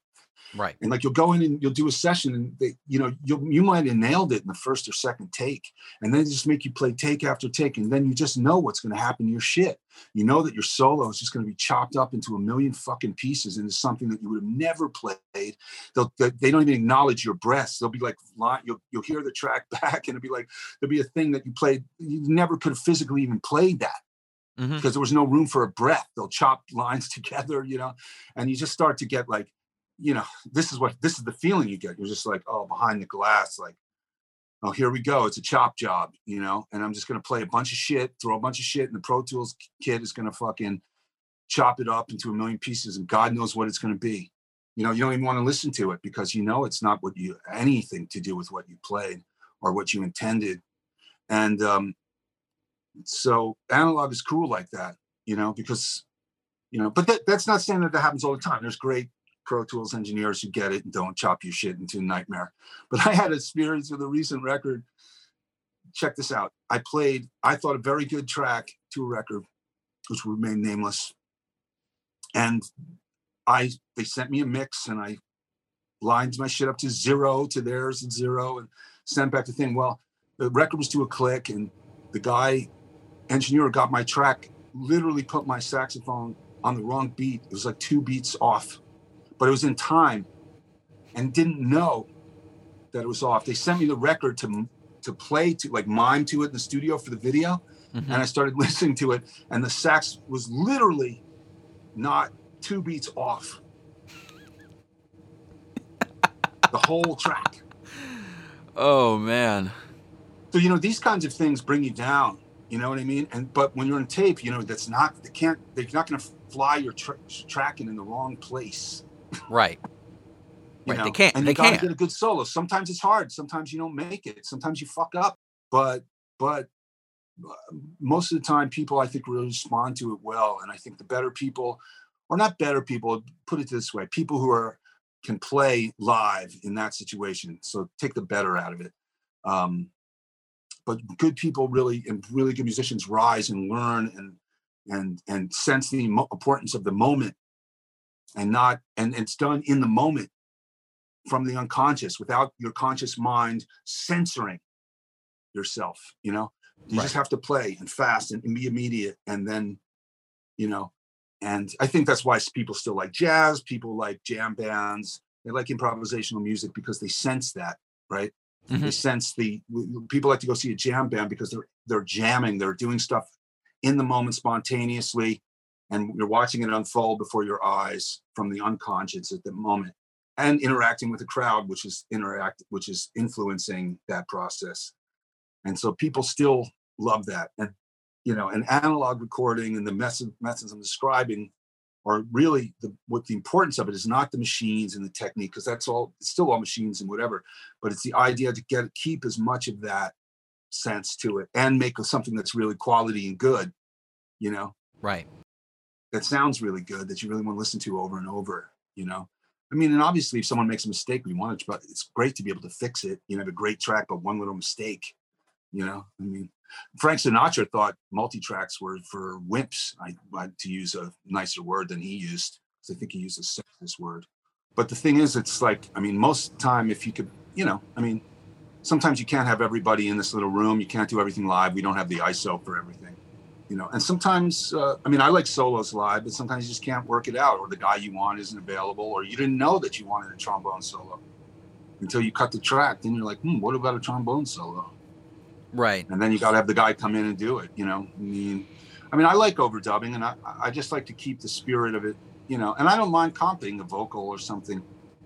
Right. And like you'll go in and you'll do a session and they, you know, you you might have nailed it in the first or second take. And then just make you play take after take. And then you just know what's going to happen to your shit. You know that your solo is just going to be chopped up into a million fucking pieces into something that you would have never played. They'll, they don't even acknowledge your breaths. They'll be like, you'll, you'll hear the track [LAUGHS] back and it'll be like, there'll be a thing that you played. You never could have physically even played that. Mm-hmm. Because there was no room for a breath. They'll chop lines [LAUGHS] together, you know, and you just start to get like you know, [LAUGHS] this is what this is the feeling you get. You're just like, oh, behind the glass, like, oh, here we go. It's a chop job, you know, and I'm just gonna play a bunch of shit, throw a bunch of shit, and the Pro Tools kid is gonna fucking chop it up into a million pieces, and God knows what it's gonna be. You know, you don't even want to listen to it because you know it's not what you anything to do with what you played or what you intended. And um, so analog is cool like that, you know, because you know, but that, that's not saying that that happens all the time. There's great Pro Tools engineers who get it and don't chop your shit into a nightmare. But I had experience with a recent record. Check this out. I played, I thought a very good track to a record, which will remain nameless. And I they sent me a mix and I lined my shit up to zero to theirs and zero and sent back the thing. Well, the record was to a click and the guy engineer got my track, literally put my saxophone on the wrong beat. It was like two beats off, but it was in time and didn't know that it was off. They sent me the record to to play to like mime to it in the studio for the video. Mm-hmm. And I started [LAUGHS] listening to it, and the sax was literally not two beats off. the whole track. Oh man. So you know these kinds of things bring you down. You know what I mean? And but when you're on tape, you know that's not they can't they're not going to fly your tra- tracking in the wrong place. Right. you right. know? They can't. And they you gotta can't. get a good solo. Sometimes it's hard. Sometimes you don't make it. Sometimes you fuck up. But but uh, most of the time, people I think really respond to it well. And I think the better people, or not better people, put it this way: people who are can play live in that situation. So take the better out of it. Um, but good people really and really good musicians rise and learn and and and sense the importance of the moment and not and it's done in the moment from the unconscious without your conscious mind censoring yourself you know you right. just have to play and fast and, and be immediate and then you know and i think that's why people still like jazz people like jam bands they like improvisational music because they sense that right mm-hmm. they sense the people like to go see a jam band because they're they're jamming they're doing stuff in the moment spontaneously and you're watching it unfold before your eyes from the unconscious at the moment and interacting with the crowd which is interact which is influencing that process. And so people still love that. And you know an analog recording and the method, methods i'm describing are really the what the importance of it is not the machines and the technique because that's all it's still all machines and whatever but it's the idea to get keep as much of that sense to it and make something that's really quality and good you know? Right that sounds really good that you really want to listen to over and over you know i mean and obviously if someone makes a mistake we want it but it's great to be able to fix it you know have a great track but one little mistake you know i mean frank sinatra thought multi-tracks were for wimps i, I to use a nicer word than he used because i think he used a sexist word but the thing is it's like i mean most time if you could you know i mean sometimes you can't have everybody in this little room. You can't do everything live. We don't have the ISO for everything, you know. And sometimes, uh, I mean, I like solos live, but sometimes you just can't work it out, or the guy you want isn't available, or you didn't know that you wanted a trombone solo until you cut the track. Then you're like, hmm, what about a trombone solo? Right. And then you got to have the guy come in and do it. You know, I mean, I mean, I like overdubbing, and I, I just like to keep the spirit of it. You know, and I don't mind comping a vocal or something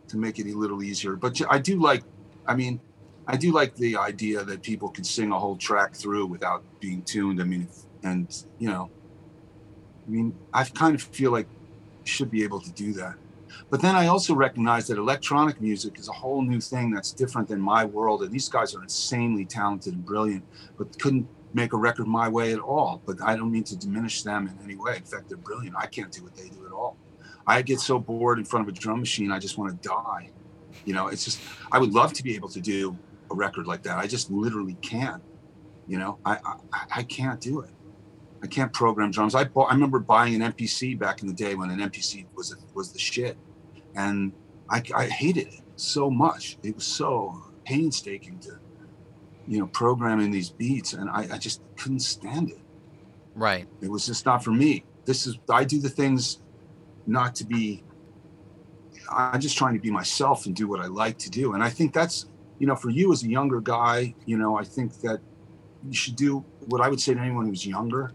to make it a little easier. But I do like, I mean, I do like the idea that people can sing a whole track through without being tuned. I mean, and you know, I mean, I kind of feel like should be able to do that. But then I also recognize that electronic music is a whole new thing that's different than my world. And these guys are insanely talented and brilliant, but couldn't make a record my way at all. But I don't mean to diminish them in any way. In fact, they're brilliant. I can't do what they do at all. I get so bored in front of a drum machine, I just want to die. You know, it's just, I would love to be able to do a record like that. I just literally can't. You know, I I, I can't do it. I can't program drums. I bought, I remember buying an MPC back in the day when an MPC was a, was the shit, and I, I hated it so much. It was so painstaking to, you know, programming these beats, and I, I just couldn't stand it. Right. It was just not for me. This is I do the things not to be. I'm just trying to be myself and do what I like to do, and I think that's you know, for you as a younger guy, you know, I think that you should do what I would say to anyone who's younger.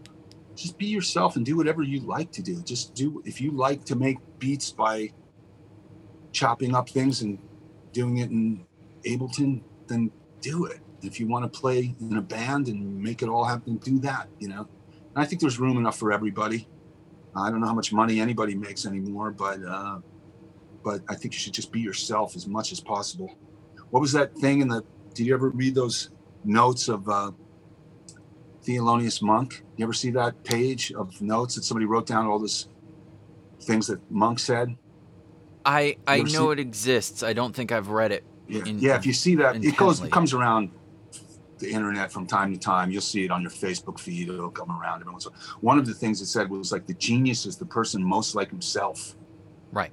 Just be yourself and do whatever you like to do. Just do if you like to make beats by chopping up things and doing it in Ableton, then do it. If you want to play in a band and make it all happen, do that, you know. And I think there's room enough for everybody. I don't know how much money anybody makes anymore, but uh, but I think you should just be yourself as much as possible what was that thing in the did you ever read those notes of uh Thelonious Monk? You ever see that page of notes that somebody wrote down all this things that Monk said? I I know it exists. I don't think I've read it. Yeah, in- yeah. If you see that, it goes, it comes around the internet from time to time. You'll see it on your Facebook feed. It'll come around every once in a while. One of the things it said was like the genius is the person most like himself. Right.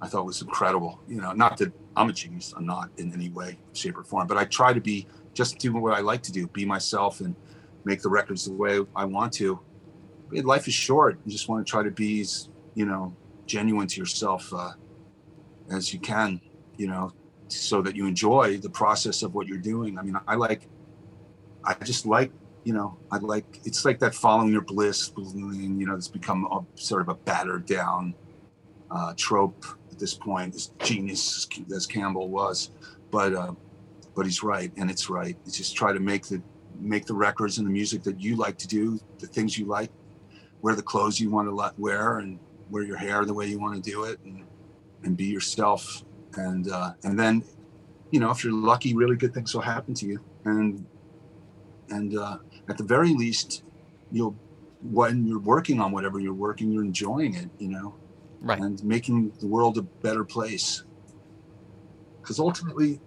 I thought was incredible. You know, not that I'm a genius. I'm not in any way, shape, or form. But I try to be just do what I like to do, be myself, and make the records the way I want to. Life is short. You just want to try to be, as, you know, genuine to yourself uh, as you can. You know, so that you enjoy the process of what you're doing. I mean, I like, I just like, you know, I like, it's like that following your bliss you know, it's become a, sort of a battered down uh, trope at this point, as genius as Campbell was. But, uh, but he's right. And it's right. It's just try to make the, make the records and the music that you like to do, the things you like, wear the clothes you want to let wear and wear your hair the way you want to do it and, and be yourself. And uh, and then you know if you're lucky really good things will happen to you. And and uh, at the very least you'll when you're working on whatever you're working you're enjoying it you know? Right. and making the world a better place. Because ultimately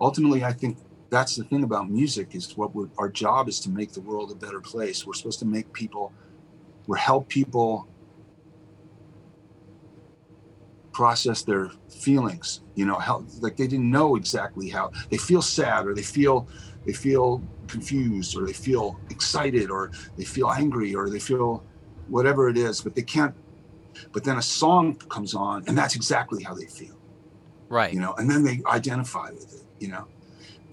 ultimately i think that's the thing about music is what we're, our job is to make the world a better place. We're supposed to make people we're help people process their feelings you know how like they didn't know exactly how they feel sad or they feel they feel confused or they feel excited or they feel angry or they feel whatever it is but they can't but then a song comes on and that's exactly how they feel. Right. you know and then they identify with it you know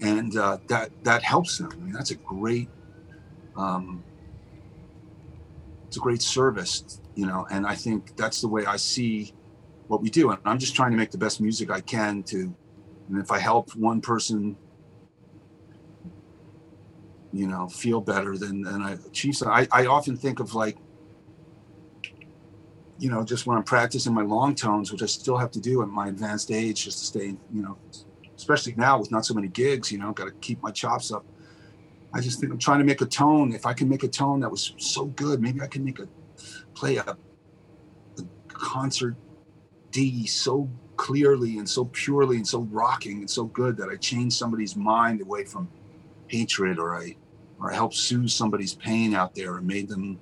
and uh, that that helps them. I mean that's a great um it's a great service you know and i think that's the way i see what we do and i'm just trying to make the best music i can to and if i help one person you know feel better then then i achieve i, I often think of like you know just when i'm practicing my long tones which i still have to do at my advanced age just to stay you know especially now with not so many gigs you know got to keep my chops up. I just think i'm trying to make a tone. If i can make a tone that was so good maybe i can make a play a, a concert d so clearly and so purely and so rocking and so good that i change somebody's mind away from hatred or i or i help soothe somebody's pain out there and made them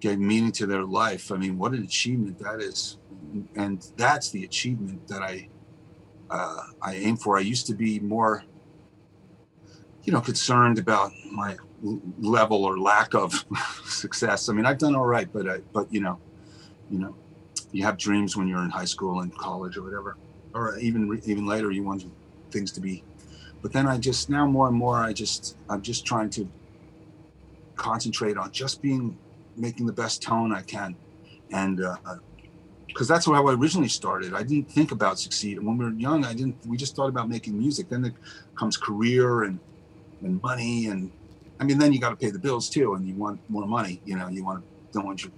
get meaning to their life. I mean what an achievement that is. And that's the achievement that i uh, I aim for. I used to be more, you know, concerned about my level or lack of [LAUGHS] success. I mean, I've done all right, but I, but you know, you know, you have dreams when you're in high school and college or whatever, or even even later, you want things to be. But then I just now more and more, I just I'm just trying to concentrate on just being making the best tone I can, and uh, because that's how I originally started. I didn't think about succeeding when we were young. I didn't. We just thought about making music. Then it comes career and and money, and I mean, then you got to pay the bills too, and you want more money. You know, you want don't want your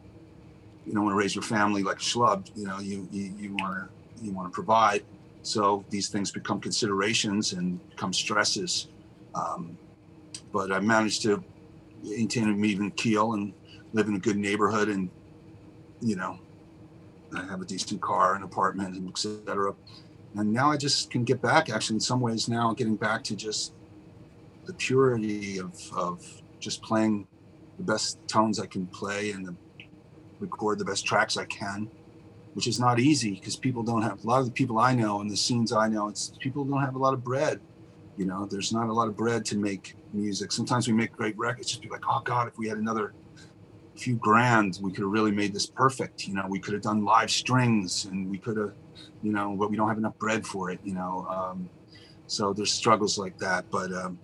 you don't want to raise your family like a schlub. You know, you you, you want to you want to provide. So these things become considerations and become stresses. Um, but I managed to maintain an even keel and live in a good neighborhood, and you know, I have a decent car, an apartment, and et cetera. And now I just can get back, actually, in some ways, now getting back to just the purity of, of just playing the best tones I can play and the, record the best tracks I can, which is not easy because people don't have a lot of the people I know and the scenes I know, it's people don't have a lot of bread. You know, there's not a lot of bread to make music. Sometimes we make great records, just be like, oh God, if we had another few grand, we could have really made this perfect. You know, we could have done live strings and we could have, you know, but we don't have enough bread for it, you know. Um, so there's struggles like that, but um,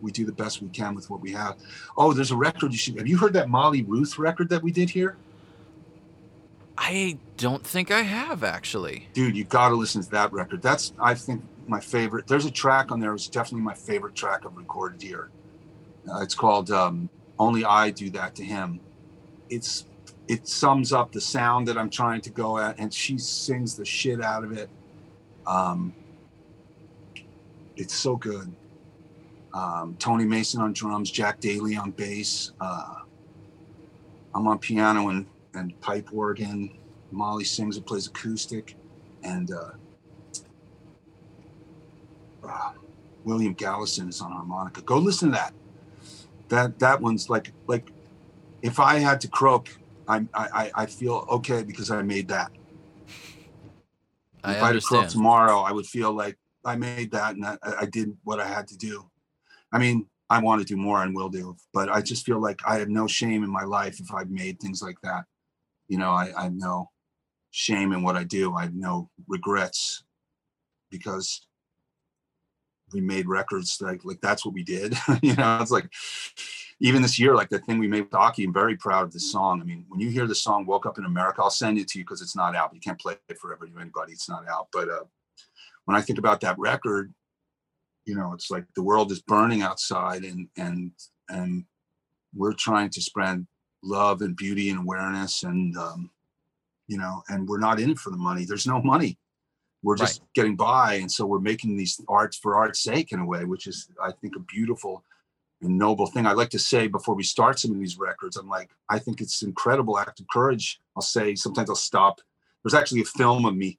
we do the best we can with what we have. Oh, there's a record you should have you heard that Molly Ruth record that we did here? I don't think I have actually. Dude, you got to listen to that record. That's I think my favorite. There's a track on there. It's definitely my favorite track I've recorded here. Uh, it's called um, "Only I Do That to Him." It's it sums up the sound that I'm trying to go at, and she sings the shit out of it. Um, it's so good. Um, Tony Mason on drums, Jack Daly on bass. Uh, I'm on piano and, and pipe organ. Molly sings and plays acoustic, and uh, uh, William Gallison is on harmonica. Go listen to that. That that one's like like if I had to croak, I I I feel okay because I made that. I if I had to croak tomorrow, I would feel like I made that and I, I did what I had to do. I mean, I want to do more and will do, but I just feel like I have no shame in my life if I've made things like that. You know, I, I have no shame in what I do. I have no regrets because we made records like like that's what we did. [LAUGHS] you know, it's like even this year, like the thing we made with Akie, I'm very proud of this song. I mean, when you hear the song "Woke Up in America," I'll send it to you because it's not out. You can't play it for anybody. It's not out. But uh, when I think about that record, you know, it's like the world is burning outside, and and and we're trying to spread love and beauty and awareness, and um, you know, and we're not in it for the money. There's no money. We're just getting by, and so we're making these arts for art's sake in a way, which is, I think, a beautiful noble thing. I like to say before we start some of these records, I'm like, I think it's incredible act of courage. I'll say sometimes I'll stop. There's actually a film of me.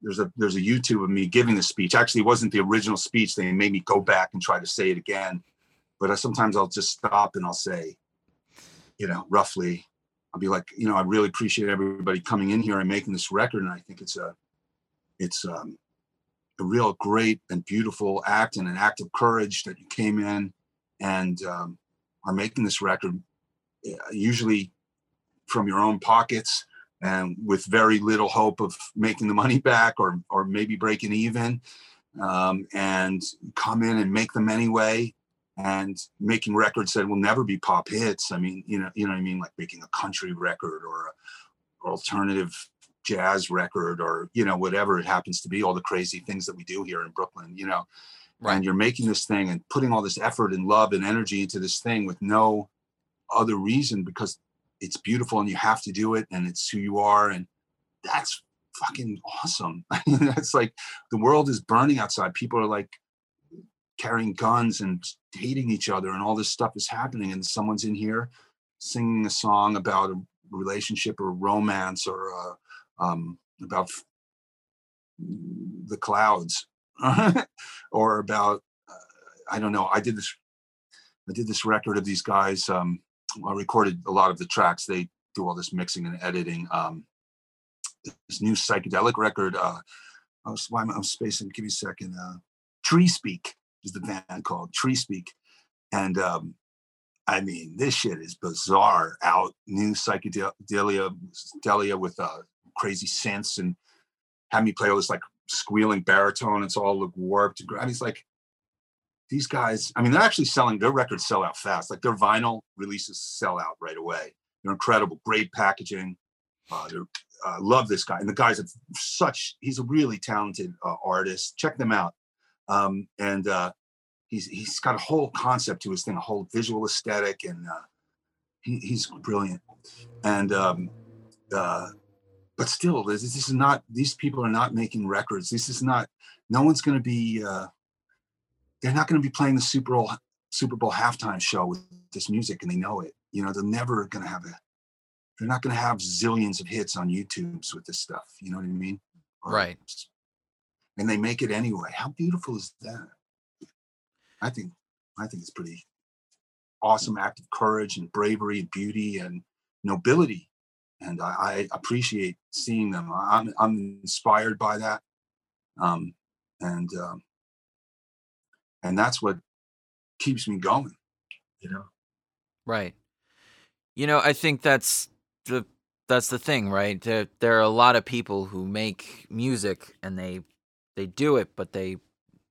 There's a there's a YouTube of me giving the speech. Actually, it wasn't the original speech. They made me go back and try to say it again. But I, sometimes I'll just stop and I'll say, you know, roughly, I'll be like, you know, I really appreciate everybody coming in here and making this record, and I think it's a it's um, a real great and beautiful act and an act of courage that you came in and um, are making this record uh, usually from your own pockets and with very little hope of making the money back or or maybe breaking even um, and come in and make them anyway and making records that will never be pop hits. I mean you know you know what i mean? Like making a country record or a alternative jazz record or you know whatever it happens to be all the crazy things that we do here in brooklyn you know Right. and you're making this thing and putting all this effort and love and energy into this thing with no other reason because it's beautiful and you have to do it and it's who you are and that's fucking awesome. [LAUGHS] That's like the world is burning outside. People are like carrying guns and hating each other and all this stuff is happening and someone's in here singing a song about a relationship or romance or uh, um, about the clouds [LAUGHS] or about uh, I don't know. I did this I did this record of these guys. Um, I recorded a lot of the tracks. They do all this mixing and editing. Um, this new psychedelic record. Uh, I was why am I I'm spacing? Give me a second. Uh, Tree Speak is the band called Tree Speak, and um, I mean this shit is bizarre. Out new psychedelia, delia with uh, crazy synths and had me play all this like squealing baritone. It's all like warped. and I mean, like these guys. I mean, they're actually selling their records sell out fast. Like their vinyl releases sell out right away. They're incredible, great packaging. Uh, uh, love this guy, and the guy's a, such. He's a really talented uh, artist. Check them out. Um, and uh, he's he's got a whole concept to his thing, a whole visual aesthetic, and uh, he, he's brilliant. And um, uh, but still, this, this is not. These people are not making records. This is not. No one's going to be. Uh, they're not going to be playing the Super Bowl Super Bowl halftime show with this music, and they know it. You know, they're never going to have a. They're not going to have zillions of hits on YouTube's with this stuff. You know what I mean? Right. And they make it anyway. How beautiful is that? I think. I think it's pretty awesome act of courage and bravery and beauty and nobility and I, I appreciate seeing them. I'm I'm inspired by that, um, and um, and that's what keeps me going. You know, Right. You know, I think that's the that's the thing, right? There, there are a lot of people who make music and they they do it, but they,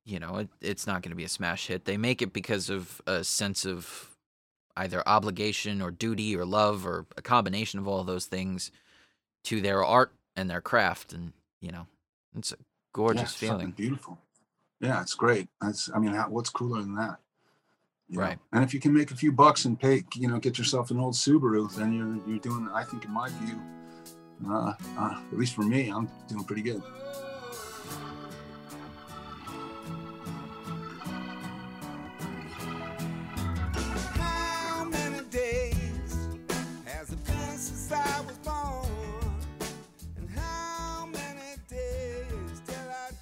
you know, it, it's not going to be a smash hit. They make it because of a sense of either obligation or duty or love or a combination of all of those things to their art and their craft, and you know, it's a Yeah, gorgeous it's feeling. beautiful. Yeah, it's great. That's I mean, how, what's cooler than that? You know? Right. And if you can make a few bucks and pay, you know, get yourself an old Subaru, then you're you're doing. I think, in my view, uh, uh, at least for me, I'm doing pretty good.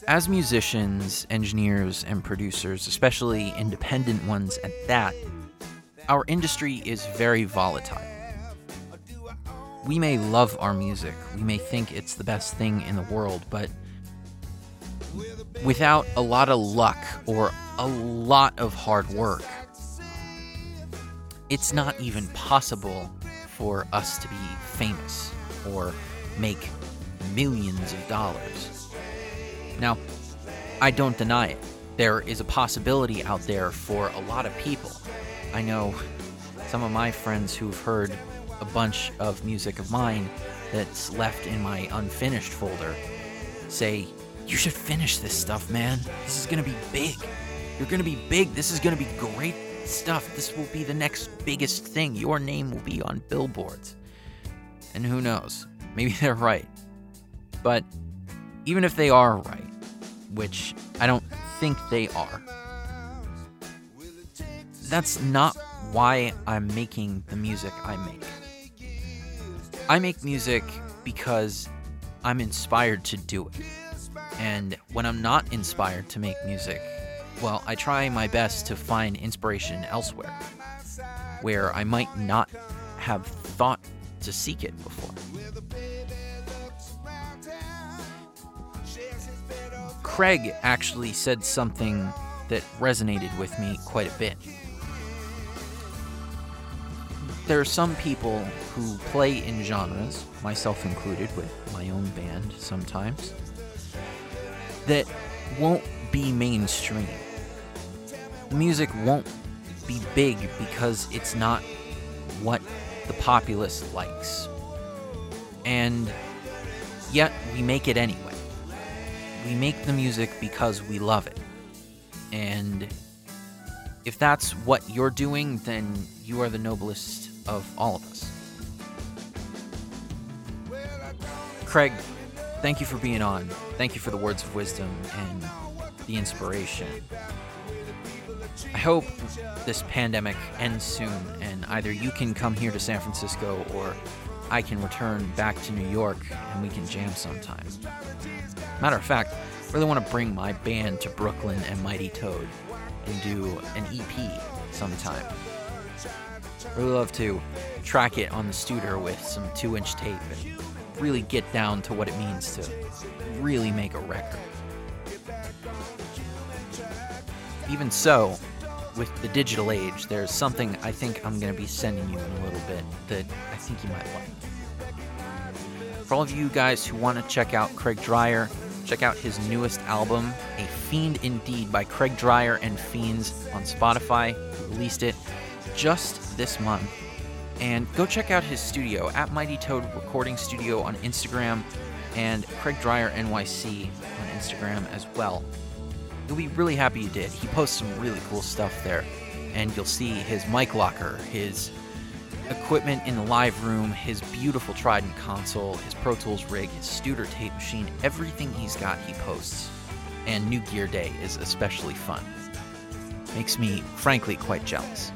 As musicians, engineers, and producers, especially independent ones at that, our industry is very volatile. We may love our music, we may think it's the best thing in the world, but without a lot of luck or a lot of hard work, it's not even possible for us to be famous or make millions of dollars. Now, I don't deny it. There is a possibility out there for a lot of people. I know some of my friends who've heard a bunch of music of mine that's left in my unfinished folder say, You should finish this stuff, man. This is gonna be big. You're gonna be big. This is gonna be great stuff. This will be the next biggest thing. Your name will be on billboards. And who knows? Maybe [LAUGHS] they're right. But even if they are right, which I don't think they are, that's not why I'm making the music I make. I make music because I'm inspired to do it. And when I'm not inspired to make music, well, I try my best to find inspiration elsewhere, where I might not have thought to seek it before. Craig actually said something that resonated with me quite a bit. There are some people who play in genres, myself included, with my own band sometimes, that won't be mainstream. Music won't be big because it's not what the populace likes. And yet we make it anyway. We make the music because we love it. And if that's what you're doing, then you are the noblest of all of us. Craig, thank you for being on. Thank you for the words of wisdom and the inspiration. I hope this pandemic ends soon and either you can come here to San Francisco or I can return back to New York and we can jam sometime. Matter of fact, I really want to bring my band to Brooklyn and Mighty Toad and do an EP sometime. Really love to track it on the Studer with some two inch tape and really get down to what it means to really make a record. Even so, with the digital age, there's something I think I'm going to be sending you in a little bit that I think you might like. For all of you guys who want to check out Craig Dreyer, check out his newest album, A Fiend Indeed by Craig Dreyer and Fiends on Spotify. He released it just this month. And go check out his studio at Mighty Toad Recording Studio on Instagram and Craig Dreyer NYC on Instagram as well. You'll be really happy you did. He posts some really cool stuff there. And you'll see his mic locker, his equipment in the live room, his beautiful Trident console, his Pro Tools rig, his Studer tape machine, everything he's got, he posts. And New Gear Day is especially fun. Makes me, frankly, quite jealous.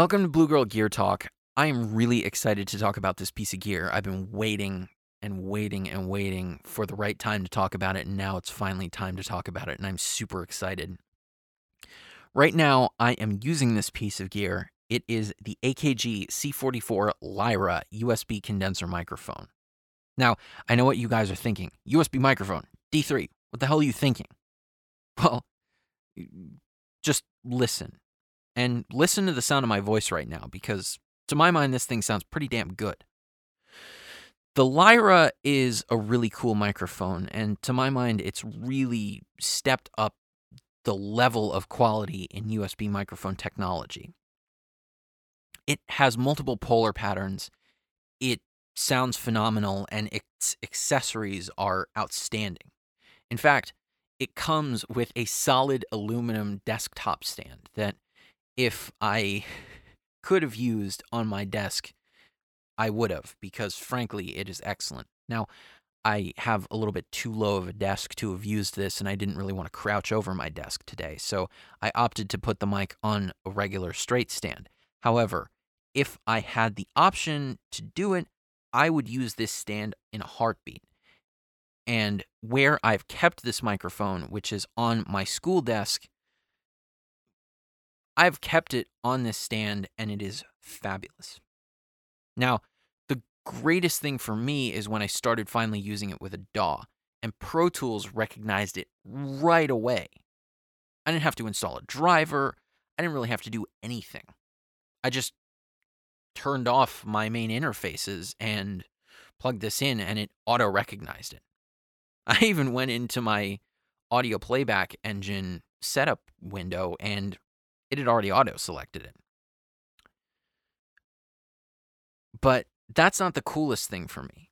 Welcome to Blue Girl Gear Talk. I am really excited to talk about this piece of gear. I've been waiting and waiting and waiting for the right time to talk about it, and now it's finally time to talk about it, and I'm super excited. Right now, I am using this piece of gear. It is the AKG C44 Lyra USB condenser microphone. Now, I know what you guys are thinking USB microphone, D3, what the hell are you thinking? Well, just listen and listen to the sound of my voice right now because to my mind this thing sounds pretty damn good. The Lyra is a really cool microphone and to my mind it's really stepped up the level of quality in USB microphone technology. It has multiple polar patterns. It sounds phenomenal and its accessories are outstanding. In fact, it comes with a solid aluminum desktop stand that if I [LAUGHS] could have used on my desk, I would have because frankly, it is excellent. Now, I have a little bit too low of a desk to have used this, and I didn't really want to crouch over my desk today, so I opted to put the mic on a regular straight stand. However, if I had the option to do it, I would use this stand in a heartbeat. And where I've kept this microphone, which is on my school desk, I've kept it on this stand and it is fabulous. Now, the greatest thing for me is when I started finally using it with a DAW, and Pro Tools recognized it right away. I didn't have to install a driver, I didn't really have to do anything. I just turned off my main interfaces and plugged this in, and it auto recognized it. [LAUGHS] I even went into my audio playback engine setup window and it had already auto selected it. But that's not the coolest thing for me.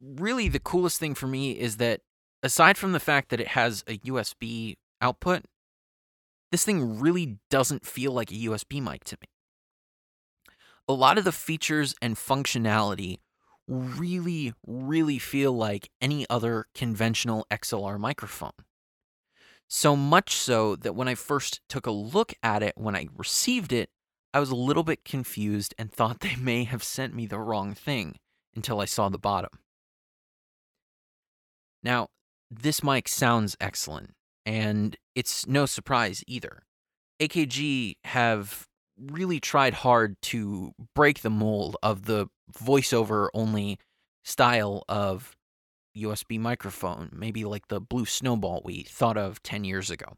Really, the coolest thing for me is that aside from the fact that it has a USB output, this thing really doesn't feel like a USB mic to me. A lot of the features and functionality really, really feel like any other conventional XLR microphone. So much so that when I first took a look at it, when I received it, I was a little bit confused and thought [LAUGHS] they may have sent me the wrong thing until I saw the bottom. Now, this mic sounds excellent, and it's no surprise either. AKG have really tried hard to break the mold of the voiceover only style of USB microphone, maybe like the Blue Snowball we thought of 10 years ago.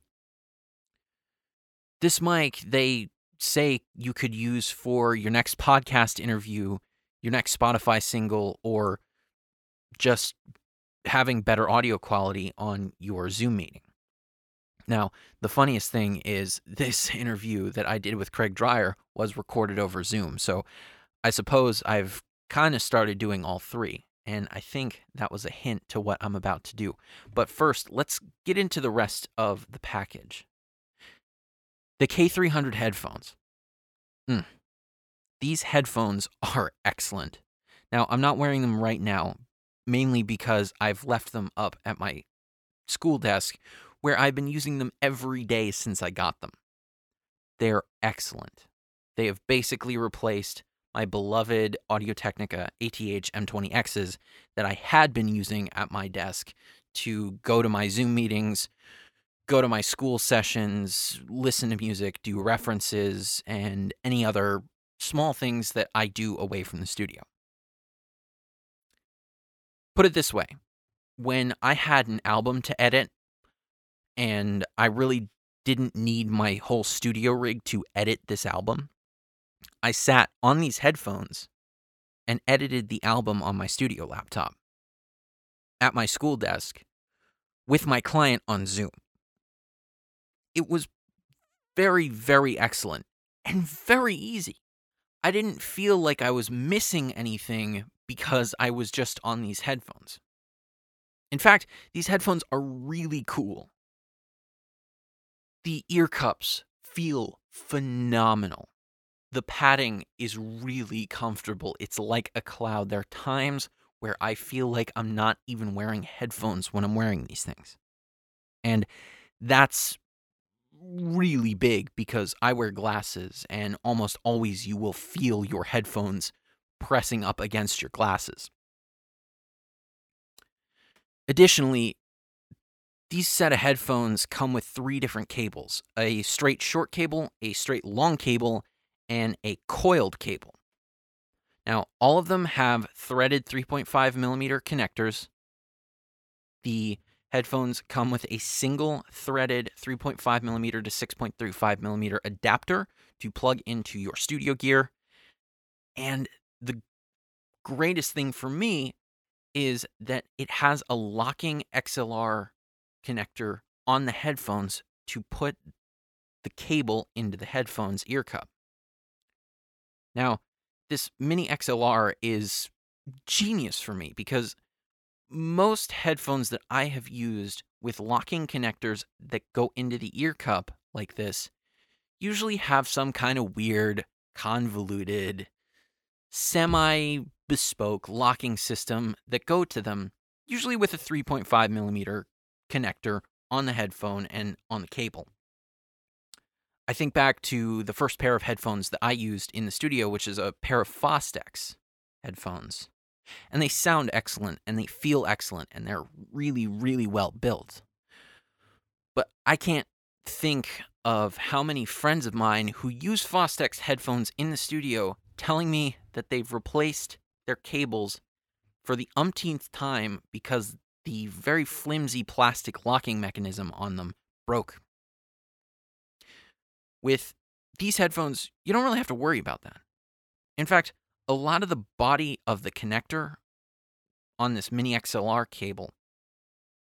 This mic, they say you could use for your next podcast interview, your next Spotify single, or just having better audio quality on your Zoom meeting. Now, the funniest thing is this [LAUGHS] interview that I did with Craig Dreyer was recorded over Zoom. So I suppose I've kind of started doing all three. And I think that was a hint to what I'm about to do. But first, let's get into the rest of the package. The K300 headphones. Mm. These headphones [LAUGHS] are excellent. Now, I'm not wearing them right now, mainly because I've left them up at my school desk where I've been using them every day since I got them. They're excellent. They have basically replaced my beloved Audio Technica ATH M20Xs that I had been using at my desk to go to my Zoom meetings, go to my school sessions, listen to music, do references, and any other small things that I do away from the studio. Put it this way when I had an album to edit and I really didn't need my whole studio rig to edit this album, I sat on these headphones and edited the album on my studio laptop at my school desk with my client on Zoom. It was very, very excellent and very easy. I didn't feel like I was missing anything because I was just on these headphones. In fact, these headphones are really cool. The ear cups feel phenomenal the padding is really comfortable. It's like a cloud. There are times where I feel like I'm not even wearing headphones when I'm wearing these things. And that's really big because I wear glasses, and almost always you will feel your headphones pressing up against your glasses. Additionally, these set of headphones come with three different cables a straight short cable, a straight long cable, and a coiled cable. Now, all of them have threaded 3.5 millimeter connectors. The headphones come with a single threaded 3.5 millimeter to 6.35 millimeter adapter to plug into your studio gear. And the greatest thing for me is that it has a locking XLR connector on the headphones to put the cable into the headphones ear cup. Now, this mini XLR is genius for me because most headphones that I have used with locking connectors that go into the ear cup like this usually have some kind of weird, convoluted, semi bespoke locking system that go to them, usually with a 3.5 millimeter connector on the headphone and on the cable. I think back to the first pair of headphones that I used in the studio, which is a pair of Fostex headphones. And they sound excellent and they feel excellent and they're really, really well built. But I can't think of how many friends of mine who use Fostex headphones in the studio telling me that they've replaced their cables for the umpteenth time because the very flimsy plastic locking mechanism on them broke. With these headphones, you don't really have to worry about that. In fact, a lot of the body of the connector on this mini XLR cable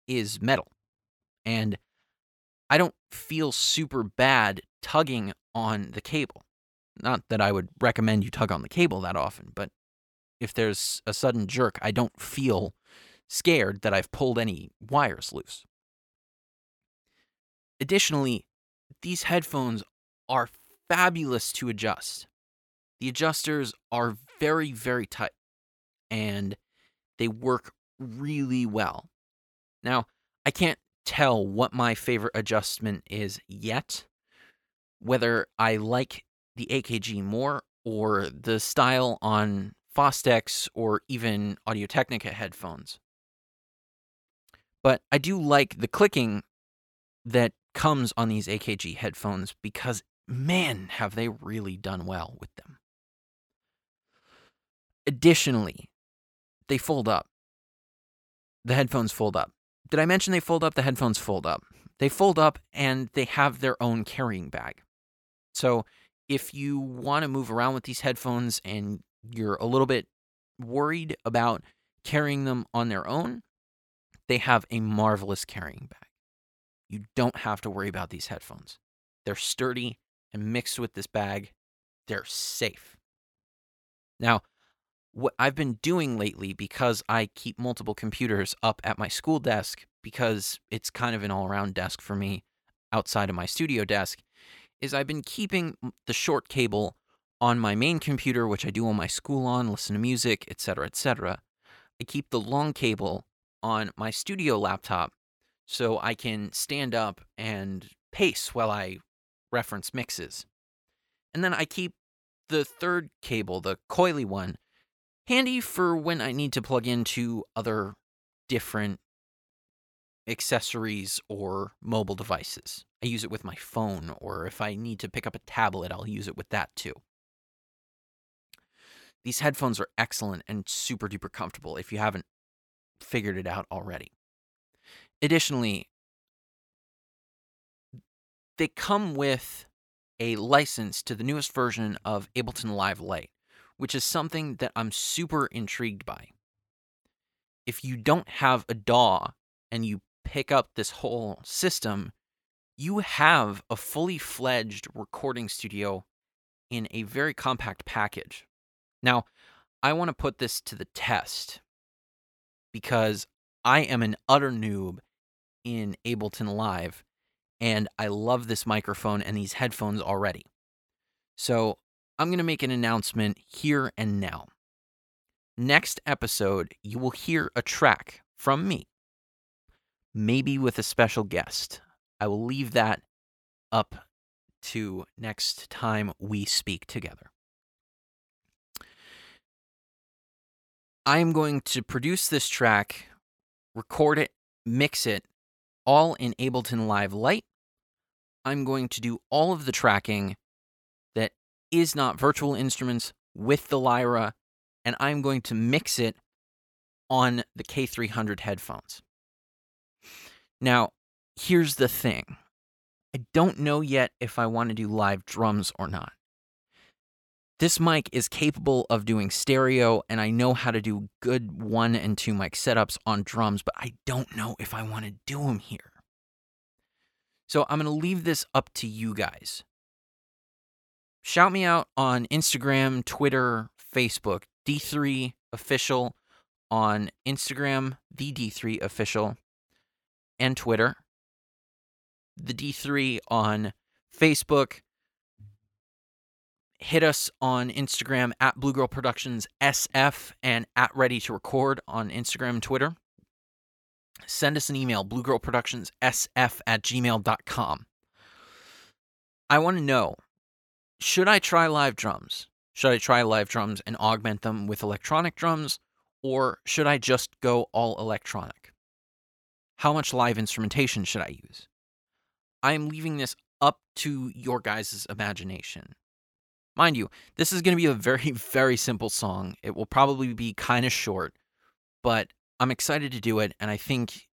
is metal. And I don't feel super bad tugging on the cable. Not that I would recommend you tug on the cable that often, but if there's a sudden jerk, I don't feel scared that I've pulled any wires loose. Additionally, these headphones are fabulous to adjust. The adjusters are very, very tight and they work really well. Now, I can't tell what my favorite adjustment is yet, whether I like the AKG more or the style on Fostex or even Audio Technica headphones. But I do like the clicking that comes on these AKG headphones because, man, have they really done well with them. Additionally, they fold up. The headphones fold up. Did I mention they fold up? The headphones fold up. They fold up and they have their own carrying bag. So if you want to move around with these headphones and you're a little bit worried about carrying them on their own, they have a marvelous carrying bag. You don't have to worry about these headphones. They're sturdy and mixed with this bag, they're safe. Now, what I've been doing lately because I keep multiple computers up at my school desk because it's kind of an all around desk for me outside of my studio desk is I've been keeping the short cable on my main computer, which I do all my school on, listen to music, etc., etc. I keep the long cable on my studio laptop so I can stand up and pace while I reference mixes. And then I keep the third cable, the coily one, handy for when I need to plug into other different accessories or mobile devices. I use it with my phone, or if I need to pick up a tablet, I'll use it with that too. These headphones are excellent and super duper comfortable if you haven't figured it out already. Additionally, they come with a license to the newest version of Ableton Live Lite which is something that I'm super intrigued by. If you don't have a DAW and you pick up this whole system, you have a fully fledged recording studio in a very compact package. Now, I want to put this to the test because I am an utter noob in Ableton Live and I love this microphone and these headphones already. So I'm going to make an announcement here and now. Next episode, you will hear a track from me, maybe with a special guest. I will leave that up to next time we speak together. I am going to produce this track, record it, mix it, all in Ableton Live Lite. I'm going to do all of the tracking that is not virtual instruments with the Lyra, and I'm going to mix it on the K300 headphones. Now, here's the thing I don't know yet if I want to do live drums or not. This mic is capable of doing stereo, and I know how to do good one and two mic setups on drums, but I don't know if I want to do them here. So I'm going to leave this up to you guys shout me out on Instagram, Twitter, Facebook. D3 official on Instagram, the D3 official, and Twitter. The D3 on Facebook. Hit us on Instagram at Blue Girl Productions SF and at Ready to Record on Instagram and Twitter. Send us an email, bluegirlproductionssf at gmail.com. I want to know should I try live drums? Should I try live drums and augment them with electronic drums? Or should I just go all electronic? How much live instrumentation should I use? I am leaving this up to your guys' imagination. Mind you, this is going to be a very, [LAUGHS] very simple song. It will probably be kind of short, but I'm excited to do it, and I think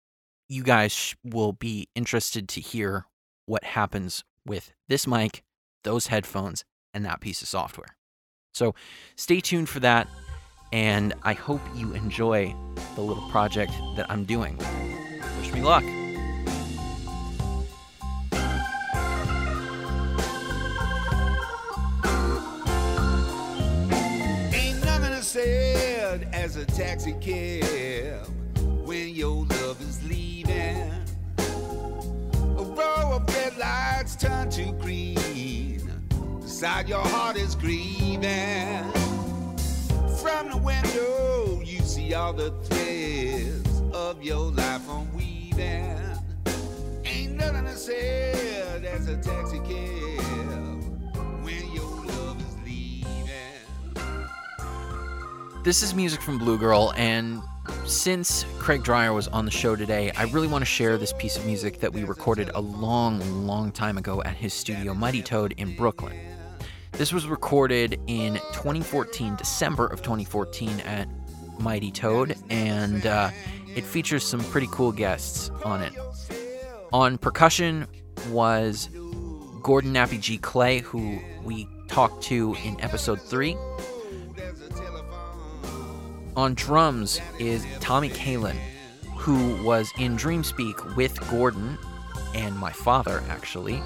you guys will be interested to hear what happens with this mic, those headphones, and that piece of software. So stay tuned for that, and I hope you enjoy the little project that I'm doing. Wish me luck. Ain't nothing I as a taxi cab when your love is leaving. A row of red lights turn to green. Beside your heart is grieving. From the window, you see all the threads of your life unweaving. Ain't nothing I said as a taxi cab This is music from Blue Girl, and since Craig Dreyer was on the show today, I really want to share this piece of music that we recorded a long, long time ago at his studio, Mighty Toad, in Brooklyn. This was recorded in 2014, December of 2014, at Mighty Toad, and uh, it features some pretty cool guests on it. On percussion was Gordon Nappy G. Clay, who we talked to in episode 3. On drums is Tommy Kalin, who was in Dreamspeak with Gordon and my father, actually,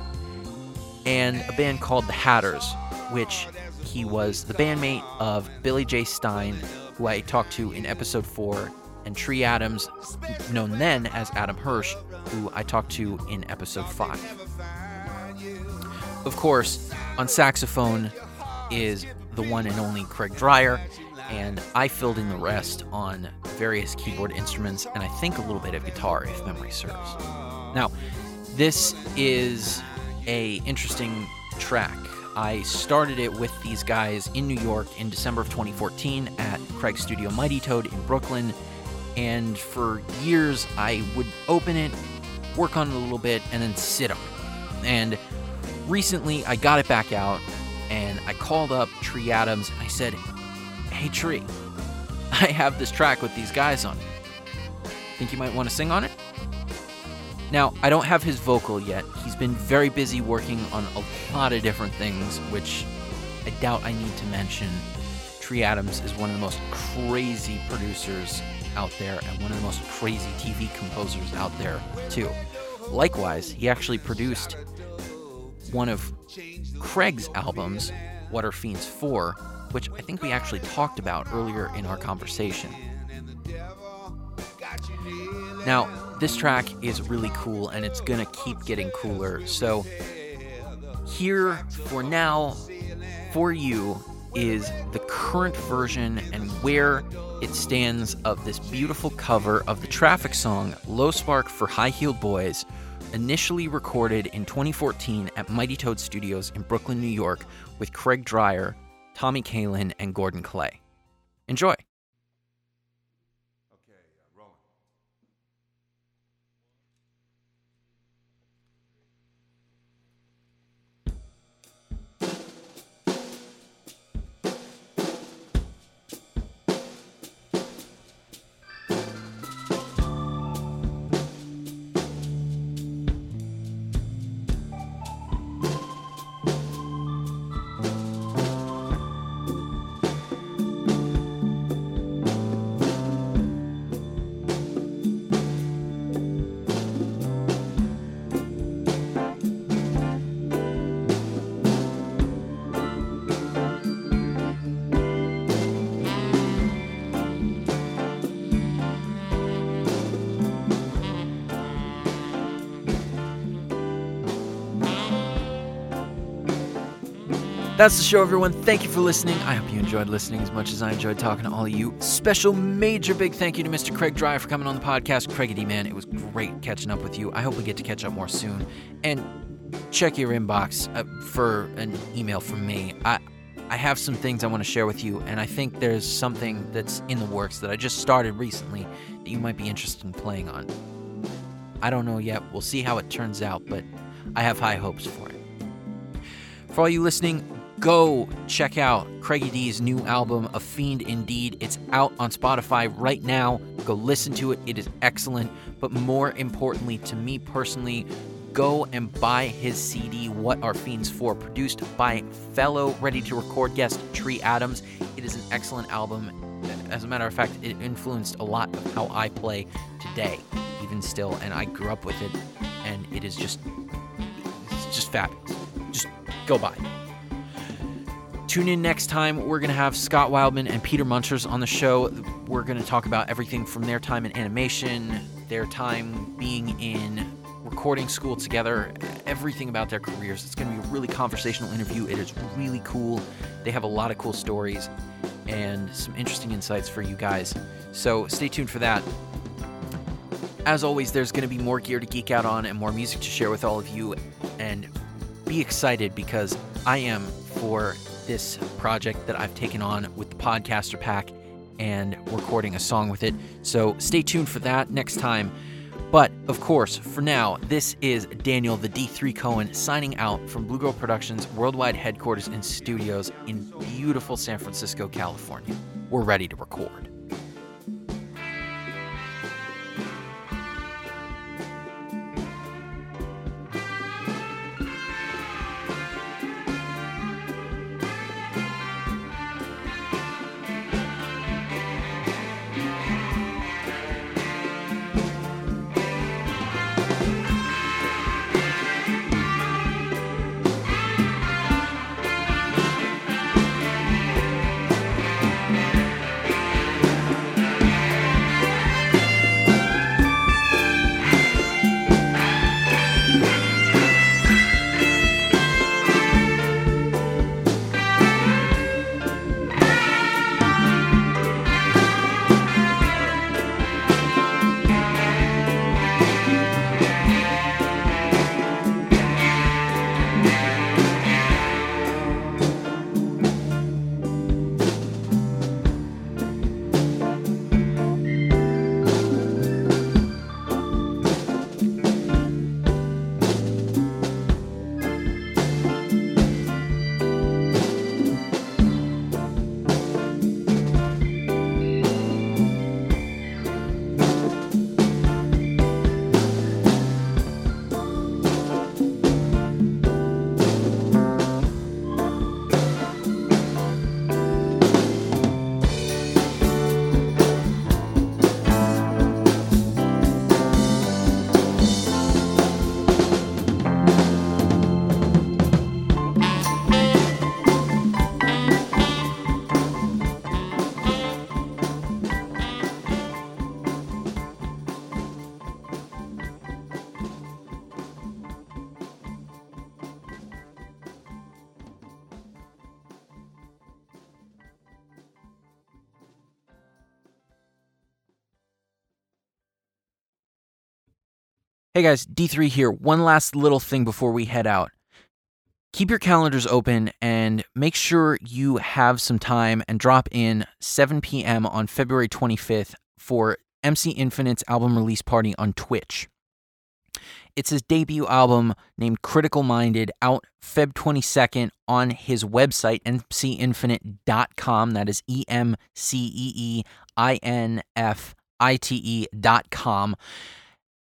and a band called The Hatters, which he was the bandmate of Billy J. Stein, who I talked to in episode 4, and Tree Adams, known then as Adam Hirsch, who I talked to in episode 5. Of course, on saxophone is the one and only Craig Dreyer, and I filled in the rest on various keyboard instruments and I think a little bit of guitar if memory serves. Now, this is a interesting track. I started it with these guys in New York in December of 2014 at Craig's Studio Mighty Toad in Brooklyn, and for years I would open it, work on it a little bit, and then sit on it. And recently I got it back out and I called up Tree Adams and I said, Hey Tree, I have this track with these guys on it. Think you might want to sing on it? Now, I don't have his vocal yet. He's been very busy working on a lot of different things, which I doubt I need to mention. Tree Adams is one of the most crazy producers out there and one of the most crazy TV composers out there, too. Likewise, he actually produced one of Craig's albums, What Are Fiends For, which I think we actually talked about earlier in our conversation. Now, this track is really cool and it's gonna keep getting cooler. So, here for now, for you, is the current version and where it stands of this beautiful cover of the traffic song Low Spark for High Heeled Boys, initially recorded in 2014 at Mighty Toad Studios in Brooklyn, New York, with Craig Dreyer, Tommy Kalin, and Gordon Clay. Enjoy. That's the show, everyone. Thank you for listening. I hope you enjoyed listening as much as I enjoyed talking to all of you. Special, major, big thank you to Mr. Craig Dreyer for coming on the podcast. Craigie man, it was great catching up with you. I hope we get to catch up more soon. And check your inbox uh, for an email from me. I I have some things I want to share with you, and I think there's something that's in the works that I just started recently that you might be interested in playing on. I don't know yet. We'll see how it turns out, but I have high hopes for it. For all you listening, go check out Craigie D's new album, A Fiend Indeed. It's out on Spotify right now. Go listen to it. It is excellent. But more importantly, to me personally, go and buy his CD, What Are Fiends For, produced by fellow ready to record guest Tree Adams. It is an excellent album. As a matter of fact, it influenced a lot of how I play today, even still, and I grew up with it, and it is just, it's just fabulous. Just go buy. Tune in next time. We're going to have Scott Wildman and Peter Munchers on the show. We're going to talk about everything from their time in animation, their time being in recording school together, everything about their careers. It's going to be a really conversational interview. It is really cool. They have a lot of cool stories and some interesting insights for you guys. So stay tuned for that. As always, there's going to be more gear to geek out on and more music to share with all of you. And be excited because I am for this project that I've taken on with the Podcaster Pack and recording a song with it. So stay tuned for that next time. But of course, for now, this is Daniel the D3 Cohen signing out from Blue Girl Productions worldwide headquarters and studios in beautiful San Francisco, California. We're ready to record. Hey guys, D3 here. One last little thing before we head out. Keep your calendars open and make sure you have some time and drop in 7 p.m. on February 25th for MC Infinite's album release party on Twitch. It's his debut album named Critical Minded, out Feb 22nd on his website, mcinfinite.com. That is E M C E E I N F I T E.com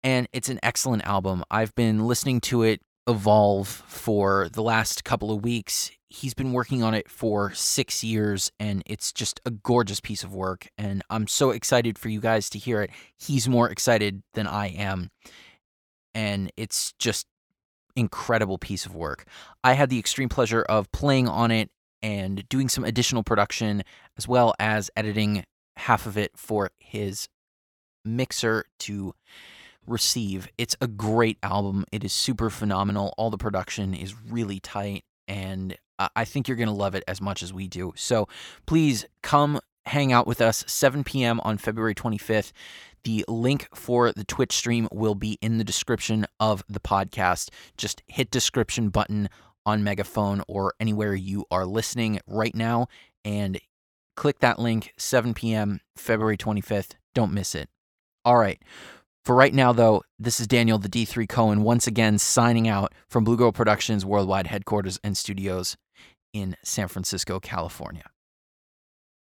and it's an excellent album. I've been listening to it evolve for the last couple of weeks. He's been working on it for six years, and it's just a gorgeous piece of work. And I'm so excited for you guys to hear it. He's more excited than I am. And it's just incredible piece of work. I had the extreme pleasure of playing on it and doing some additional production as well as editing half of it for his mixer to receive. It's a great album. It is super phenomenal. All the production is really tight and I think you're going to love it as much as we do. So please come hang out with us 7 p.m. on February 25th. The link for the Twitch stream will be in the description of the podcast. Just hit description button on Megaphone or anywhere you are listening right now and click that link 7 p.m. February 25th. Don't miss it. All right. For right now, though, this is Daniel the D3 Cohen once again signing out from Blue Girl Productions worldwide headquarters and studios in San Francisco, California.